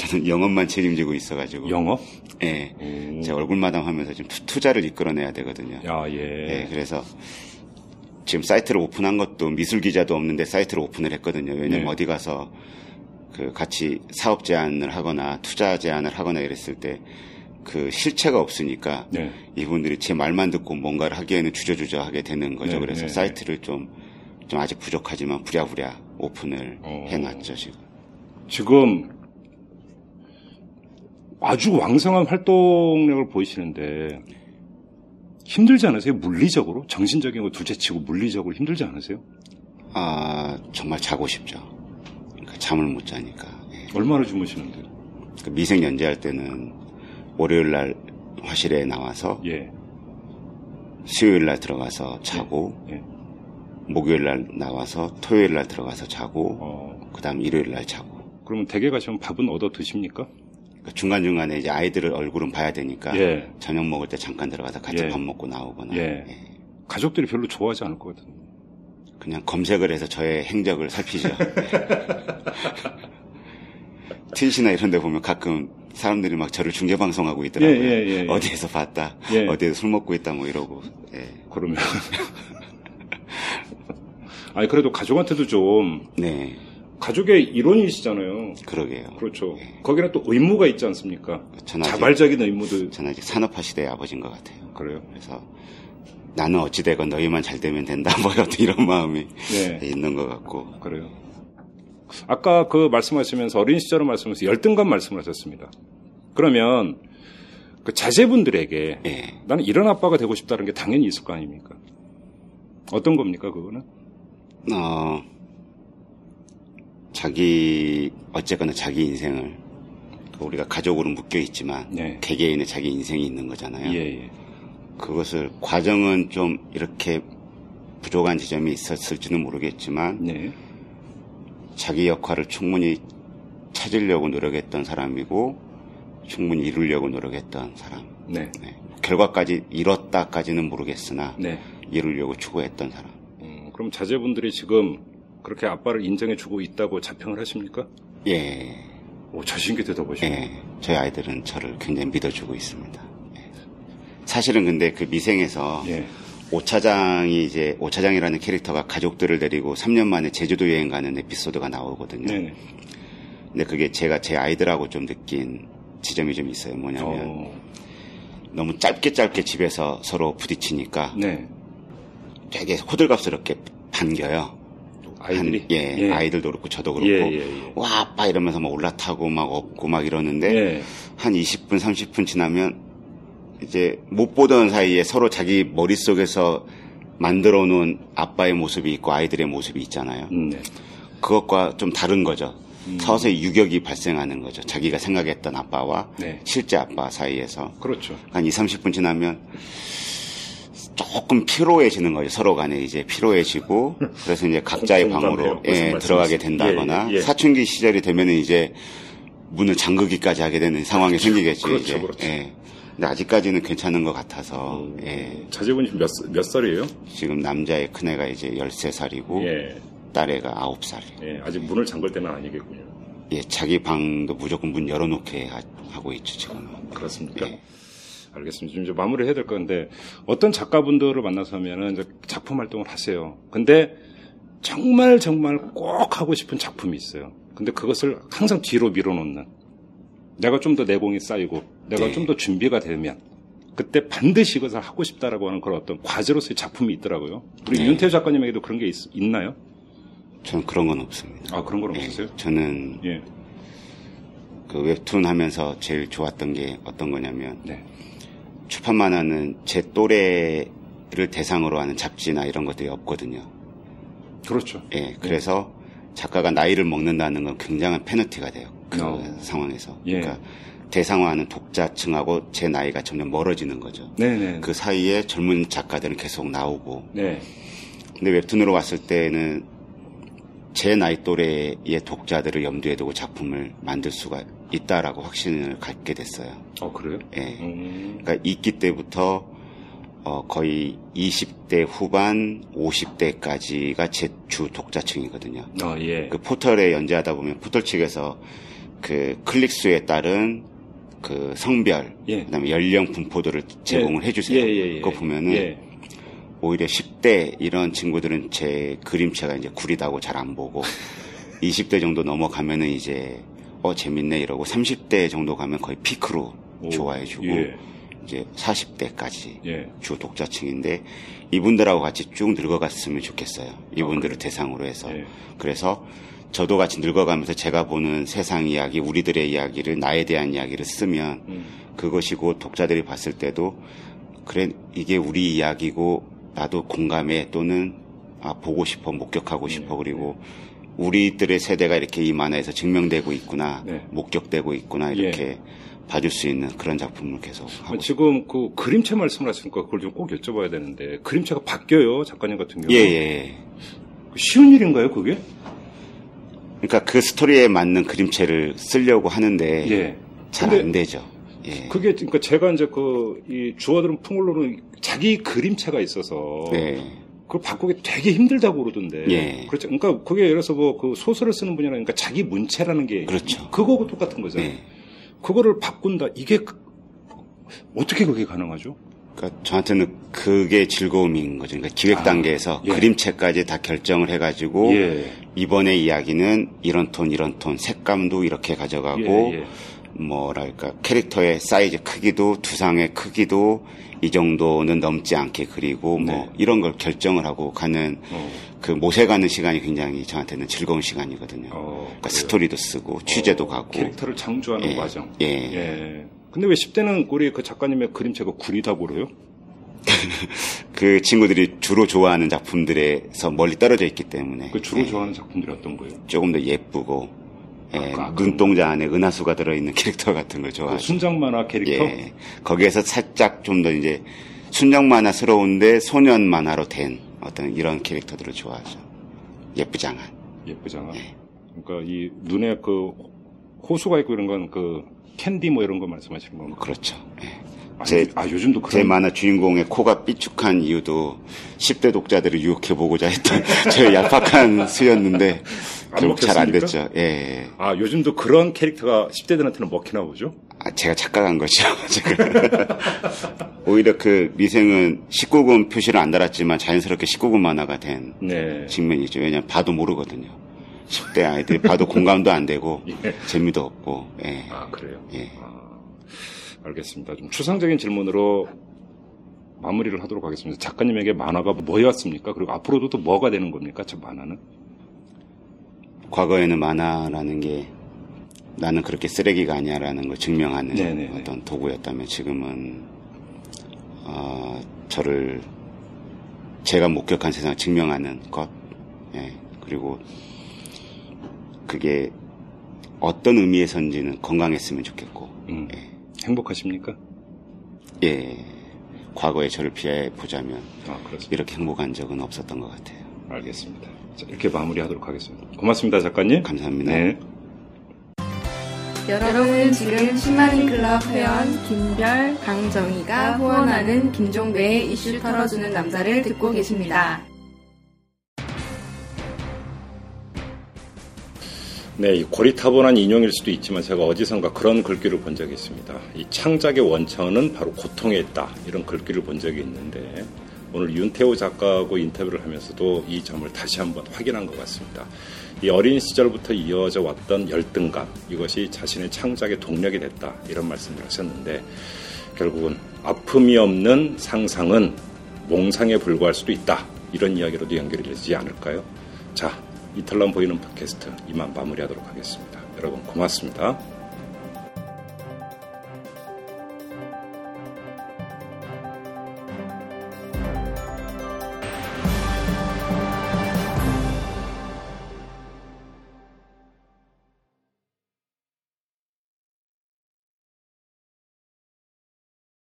저는 영업만 책임지고 있어가지고. 영업? 예. 오. 제가 얼굴마담 하면서 지금 투- 투자를 이끌어내야 되거든요. 야, 예, 예. 그래서 지금 사이트를 오픈한 것도 미술 기자도 없는데 사이트를 오픈을 했거든요. 왜냐면 네. 어디 가서 그 같이 사업 제안을 하거나 투자 제안을 하거나 이랬을 때 그 실체가 없으니까 네. 이분들이 제 말만 듣고 뭔가를 하기에는 주저주저 하게 되는 거죠. 네, 그래서 네, 사이트를 좀, 좀 아직 부족하지만 부랴부랴 오픈을 어. 해놨죠, 지금. 지금 아주 왕성한 활동력을 보이시는데 힘들지 않으세요? 물리적으로? 정신적인 거 둘째치고 물리적으로 힘들지 않으세요? 아, 정말 자고 싶죠. 그러니까 잠을 못 자니까. 예. 얼마나 주무시는데요? 그 미생 연재할 때는 월요일 날 화실에 나와서 예. 수요일 날 들어가서 자고 예. 목요일 날 나와서 토요일 날 들어가서 자고 어, 그다음 일요일 날 자고 그러면 댁에 가시면 밥은 얻어 드십니까? 중간 중간에 이제 아이들을 얼굴은 봐야 되니까 예. 저녁 먹을 때 잠깐 들어가서 같이 예. 밥 먹고 나오거나 예. 예. 가족들이 별로 좋아하지 않을 것 같은데. 그냥 검색을 해서 저의 행적을 살피죠. 트윗이나 이런 데 보면 가끔 사람들이 막 저를 중계 방송하고 있더라고요. 예, 예. 어디에서 봤다. 예. 어디에서 술 먹고 있다 뭐 이러고. 예. 그러면. 아니, 그래도 가족한테도 좀, 네. 가족의 일원이시잖아요. 그러게요. 그렇죠. 거기는 또 의무가 있지 않습니까? 아직, 자발적인 의무도. 저는 아직 산업화 시대의 아버지인 것 같아요. 그래요. 그래서 나는 어찌되건 너희만 잘 되면 된다. 뭐 이런 마음이 네. 있는 것 같고. 그래요. 아까 그 말씀하시면서 어린 시절을 말씀하면서 열등감 말씀을 하셨습니다. 그러면 그 자제분들에게 예. 나는 이런 아빠가 되고 싶다는 게 당연히 있을 거 아닙니까? 어떤 겁니까, 그거는? 어, 자기, 어쨌거나 자기 인생을 우리가 가족으로 묶여 있지만 네. 개개인의 자기 인생이 있는 거잖아요. 예, 예. 그것을 과정은 좀 이렇게 부족한 지점이 있었을지는 모르겠지만 네. 자기 역할을 충분히 찾으려고 노력했던 사람이고 충분히 이루려고 노력했던 사람. 네. 네. 결과까지 이뤘다까지는 모르겠으나 네. 이루려고 추구했던 사람. 음, 그럼 자제분들이 지금 그렇게 아빠를 인정해주고 있다고 자평을 하십니까? 예, 오, 자신있게 대답하시네. 예. 저희 아이들은 저를 굉장히 믿어주고 있습니다. 예. 사실은 근데 그 미생에서 예. 오차장이 이제 오차장이라는 캐릭터가 가족들을 데리고 3년 만에 제주도 여행 가는 에피소드가 나오거든요. 네네. 근데 그게 제가 제 아이들하고 좀 느낀 지점이 좀 있어요. 뭐냐면 어, 너무 짧게 짧게 집에서 서로 부딪히니까 네. 되게 호들갑스럽게 반겨요. 아이들이? 한- 예, 아이들도 그렇고 저도 그렇고 예, 예, 예. 와 아빠 이러면서 막 올라타고 막 업고 막 이러는데 예. 한 20분 30분 지나면 이제 못 보던 사이에 서로 자기 머릿속에서 만들어 놓은 아빠의 모습이 있고 아이들의 모습이 있잖아요. 음, 네. 그것과 좀 다른 거죠. 음. 서서히 유격이 발생하는 거죠. 자기가 생각했던 아빠와 네. 실제 아빠 사이에서 그렇죠. 한 2, 30분 지나면 조금 피로해지는 거죠. 서로 간에 이제 피로해지고 그래서 이제 각자의. 방으로 예. 들어가게 된다거나 예, 예, 예. 사춘기 시절이 되면은 이제 문을 잠그기까지 하게 되는 상황이 생기겠죠. 그렇죠, 이제. 그렇죠. 예. 근데 아직까지는 괜찮은 것 같아서 음. 예. 자제분이 지금 몇, 몇 살이에요? 지금 남자의 큰애가 이제 13살이고 예. 딸애가 9살이에요. 예. 아직 문을 잠글 때는 아니겠군요. 예, 자기 방도 무조건 문 열어놓게 하, 고 있죠, 지금은. 그렇습니까? 예. 알겠습니다. 지금 이제 마무리 해야 될 건데 어떤 작가분들을 만나서 하면은 이제 작품 활동을 하세요. 근데 정말 정말 꼭 하고 싶은 작품이 있어요. 근데 그것을 항상 뒤로 밀어놓는 내가 좀 더 내공이 쌓이고 내가 네. 좀더 준비가 되면 그때 반드시 이것을 하고 싶다라고 하는 그런 어떤 과제로서의 작품이 있더라고요. 우리 네. 윤태호 작가님에게도 그런 게 있, 나요 저는 그런 건 없습니다. 아 그런 건 예, 없으세요? 저는 예. 그 웹툰 하면서 제일 좋았던 게 어떤 거냐면 네. 출판 만화는 제 또래를 대상으로 하는 잡지나 이런 것들이 없거든요. 그렇죠. 예, 그래서 작가가 나이를 먹는다는 건 굉장한 페널티가 돼요. 그 어. 상황에서. 예. 그러니까 대상화하는 독자층하고 제 나이가 점점 멀어지는 거죠. 네네. 그 사이에 젊은 작가들은 계속 나오고 네. 근데 웹툰으로 봤을 때는 제 나이 또래의 독자들을 염두에 두고 작품을 만들 수가 있다라고 확신을 갖게 됐어요. 어 그래요? 예. 음. 그러니까 이기 때부터 어, 거의 20대 후반, 50대까지가 제 주 독자층이거든요. 아 예. 그 포털에 연재하다 보면 포털 측에서 그 클릭 수에 따른 그 성별, 예. 그다음에 연령 분포도를 제공을 해주세요. 예, 예, 예. 그거 보면은 예. 오히려 10대 이런 친구들은 제 그림체가 이제 구리다고 잘 안 보고 20대 정도 넘어가면은 이제 어 재밌네 이러고 30대 정도 가면 거의 피크로 오, 좋아해주고 예. 이제 40대까지 예. 주 독자층인데 이분들하고 같이 쭉 늙어갔으면 좋겠어요. 이분들을 대상으로 해서 예. 그래서 저도 같이 늙어가면서 제가 보는 세상 이야기, 우리들의 이야기를 나에 대한 이야기를 쓰면 음. 그것이 고 독자들이 봤을 때도 그래 이게 우리 이야기고 나도 공감해 또는 아 보고 싶어 목격하고 네. 싶어 그리고 우리들의 세대가 이렇게 이 만화에서 증명되고 있구나 네. 목격되고 있구나 이렇게 봐줄 수 있는 그런 작품을 계속 하고 아, 지금 그 그림체 말씀을 하시니까 그걸 좀 꼭 여쭤봐야 되는데 그림체가 바뀌어요 작가님 같은 경우. 예, 예. 쉬운 일인가요 그게? 그러니까 그 스토리에 맞는 그림체를 쓰려고 하는데 예. 잘 근데 안 되죠. 예. 그게 그러니까 제가 이제 그 이 주어들은 풍물로는 자기 그림체가 있어서 네. 그걸 바꾸기 되게 힘들다고 그러던데. 예. 그렇죠. 그러니까 그게 예를 들어서 뭐 그 소설을 쓰는 분이라니까 자기 문체라는 게 그렇죠. 그거하고 똑같은 거잖아요. 네. 그거를 바꾼다. 이게 그- 어떻게 그게 가능하죠? 그러니까 저한테는 그게 즐거움인 거죠. 그러니까 기획 아, 단계에서 예. 그림체까지 다 결정을 해가지고 예. 이번에 이야기는 이런 톤 이런 톤 색감도 이렇게 가져가고 예, 예. 뭐랄까 캐릭터의 사이즈 크기도 두상의 크기도 이 정도는 넘지 않게 그리고 뭐 네. 이런 걸 결정을 하고 가는 어. 그 모색하는 시간이 굉장히 저한테는 즐거운 시간이거든요. 어, 그러니까? 스토리도 쓰고 취재도 어, 가고 캐릭터를 창조하는 예. 과정. 예. 예. 근데 왜 10대는 우리 그 작가님의 그림체가 구리다고 그래요? 그 친구들이 주로 좋아하는 작품들에서 멀리 떨어져 있기 때문에 그 주로 예. 좋아하는 작품들이 어떤 거예요? 조금 더 예쁘고 예, 아, 눈동자 안에 은하수가 들어있는 캐릭터 같은 걸 그 좋아하죠. 순정 만화 캐릭터. 예, 거기에서 살짝 좀 더 이제 순정 만화스러운데 소년 만화로 된 어떤 이런 캐릭터들을 좋아하죠. 예쁘장한. 예쁘장한. 예. 그러니까 이 눈에 그 호수가 있고 이런 건 그 캔디 뭐 이런 거 말씀하시는 건가? 그렇죠. 예. 아, 제- 요- 아 요즘도 그런 제 만화 주인공의 코가 삐죽한 이유도 10대 독자들을 유혹해보고자 했던 저 얄팍한 수였는데 안 결국 잘 안? 됐죠. 예. 아 요즘도 그런 캐릭터가 10대들한테는 먹히나 보죠? 아, 제가 착각한 거죠. 제가. 오히려 그 미생은 19금 표시를 안 달았지만 자연스럽게 19금 만화가 된 네. 측면이죠. 왜냐면 봐도 모르거든요. 10대 아이들이 봐도 공감도 안 되고 예. 재미도 없고. 예. 아 그래요. 예. 아, 알겠습니다. 좀 추상적인 질문으로 마무리를 하도록 하겠습니다. 작가님에게 만화가 뭐였습니까? 그리고 앞으로도 또 뭐가 되는 겁니까? 저 만화는? 과거에는 만화라는 게 나는 그렇게 쓰레기가 아니야라는 걸 증명하는 네네네. 어떤 도구였다면 지금은 어, 저를 제가 목격한 세상을 증명하는 것, 예, 그리고 그게 어떤 의미에선지는 건강했으면 좋겠고, 음, 행복하십니까? 예, 과거에 저를 피해 보자면 아 그렇습니다. 이렇게 행복한 적은 없었던 것 같아요. 알겠습니다. 자, 이렇게 마무리하도록 하겠습니다. 고맙습니다, 작가님. 감사합니다. 네. 여러분은 지금 10만인 클럽 회원 김별, 강정희가 후원하는 김종배의 이슈 털어주는 남자를 듣고 계십니다. 네, 이 고리타분한 인용일 수도 있지만 제가 어디선가 그런 글귀를 본 적이 있습니다. 이 창작의 원천은 바로 고통에 있다. 이런 글귀를 본 적이 있는데 오늘 윤태호 작가하고 인터뷰를 하면서도 이 점을 다시 한번 확인한 것 같습니다. 이 어린 시절부터 이어져 왔던 열등감, 이것이 자신의 창작의 동력이 됐다. 이런 말씀을 하셨는데 결국은 아픔이 없는 상상은 몽상에 불과할 수도 있다. 이런 이야기로도 연결이 되지 않을까요? 자, 이탈남 보이는 팟캐스트 이만 마무리하도록 하겠습니다. 여러분 고맙습니다.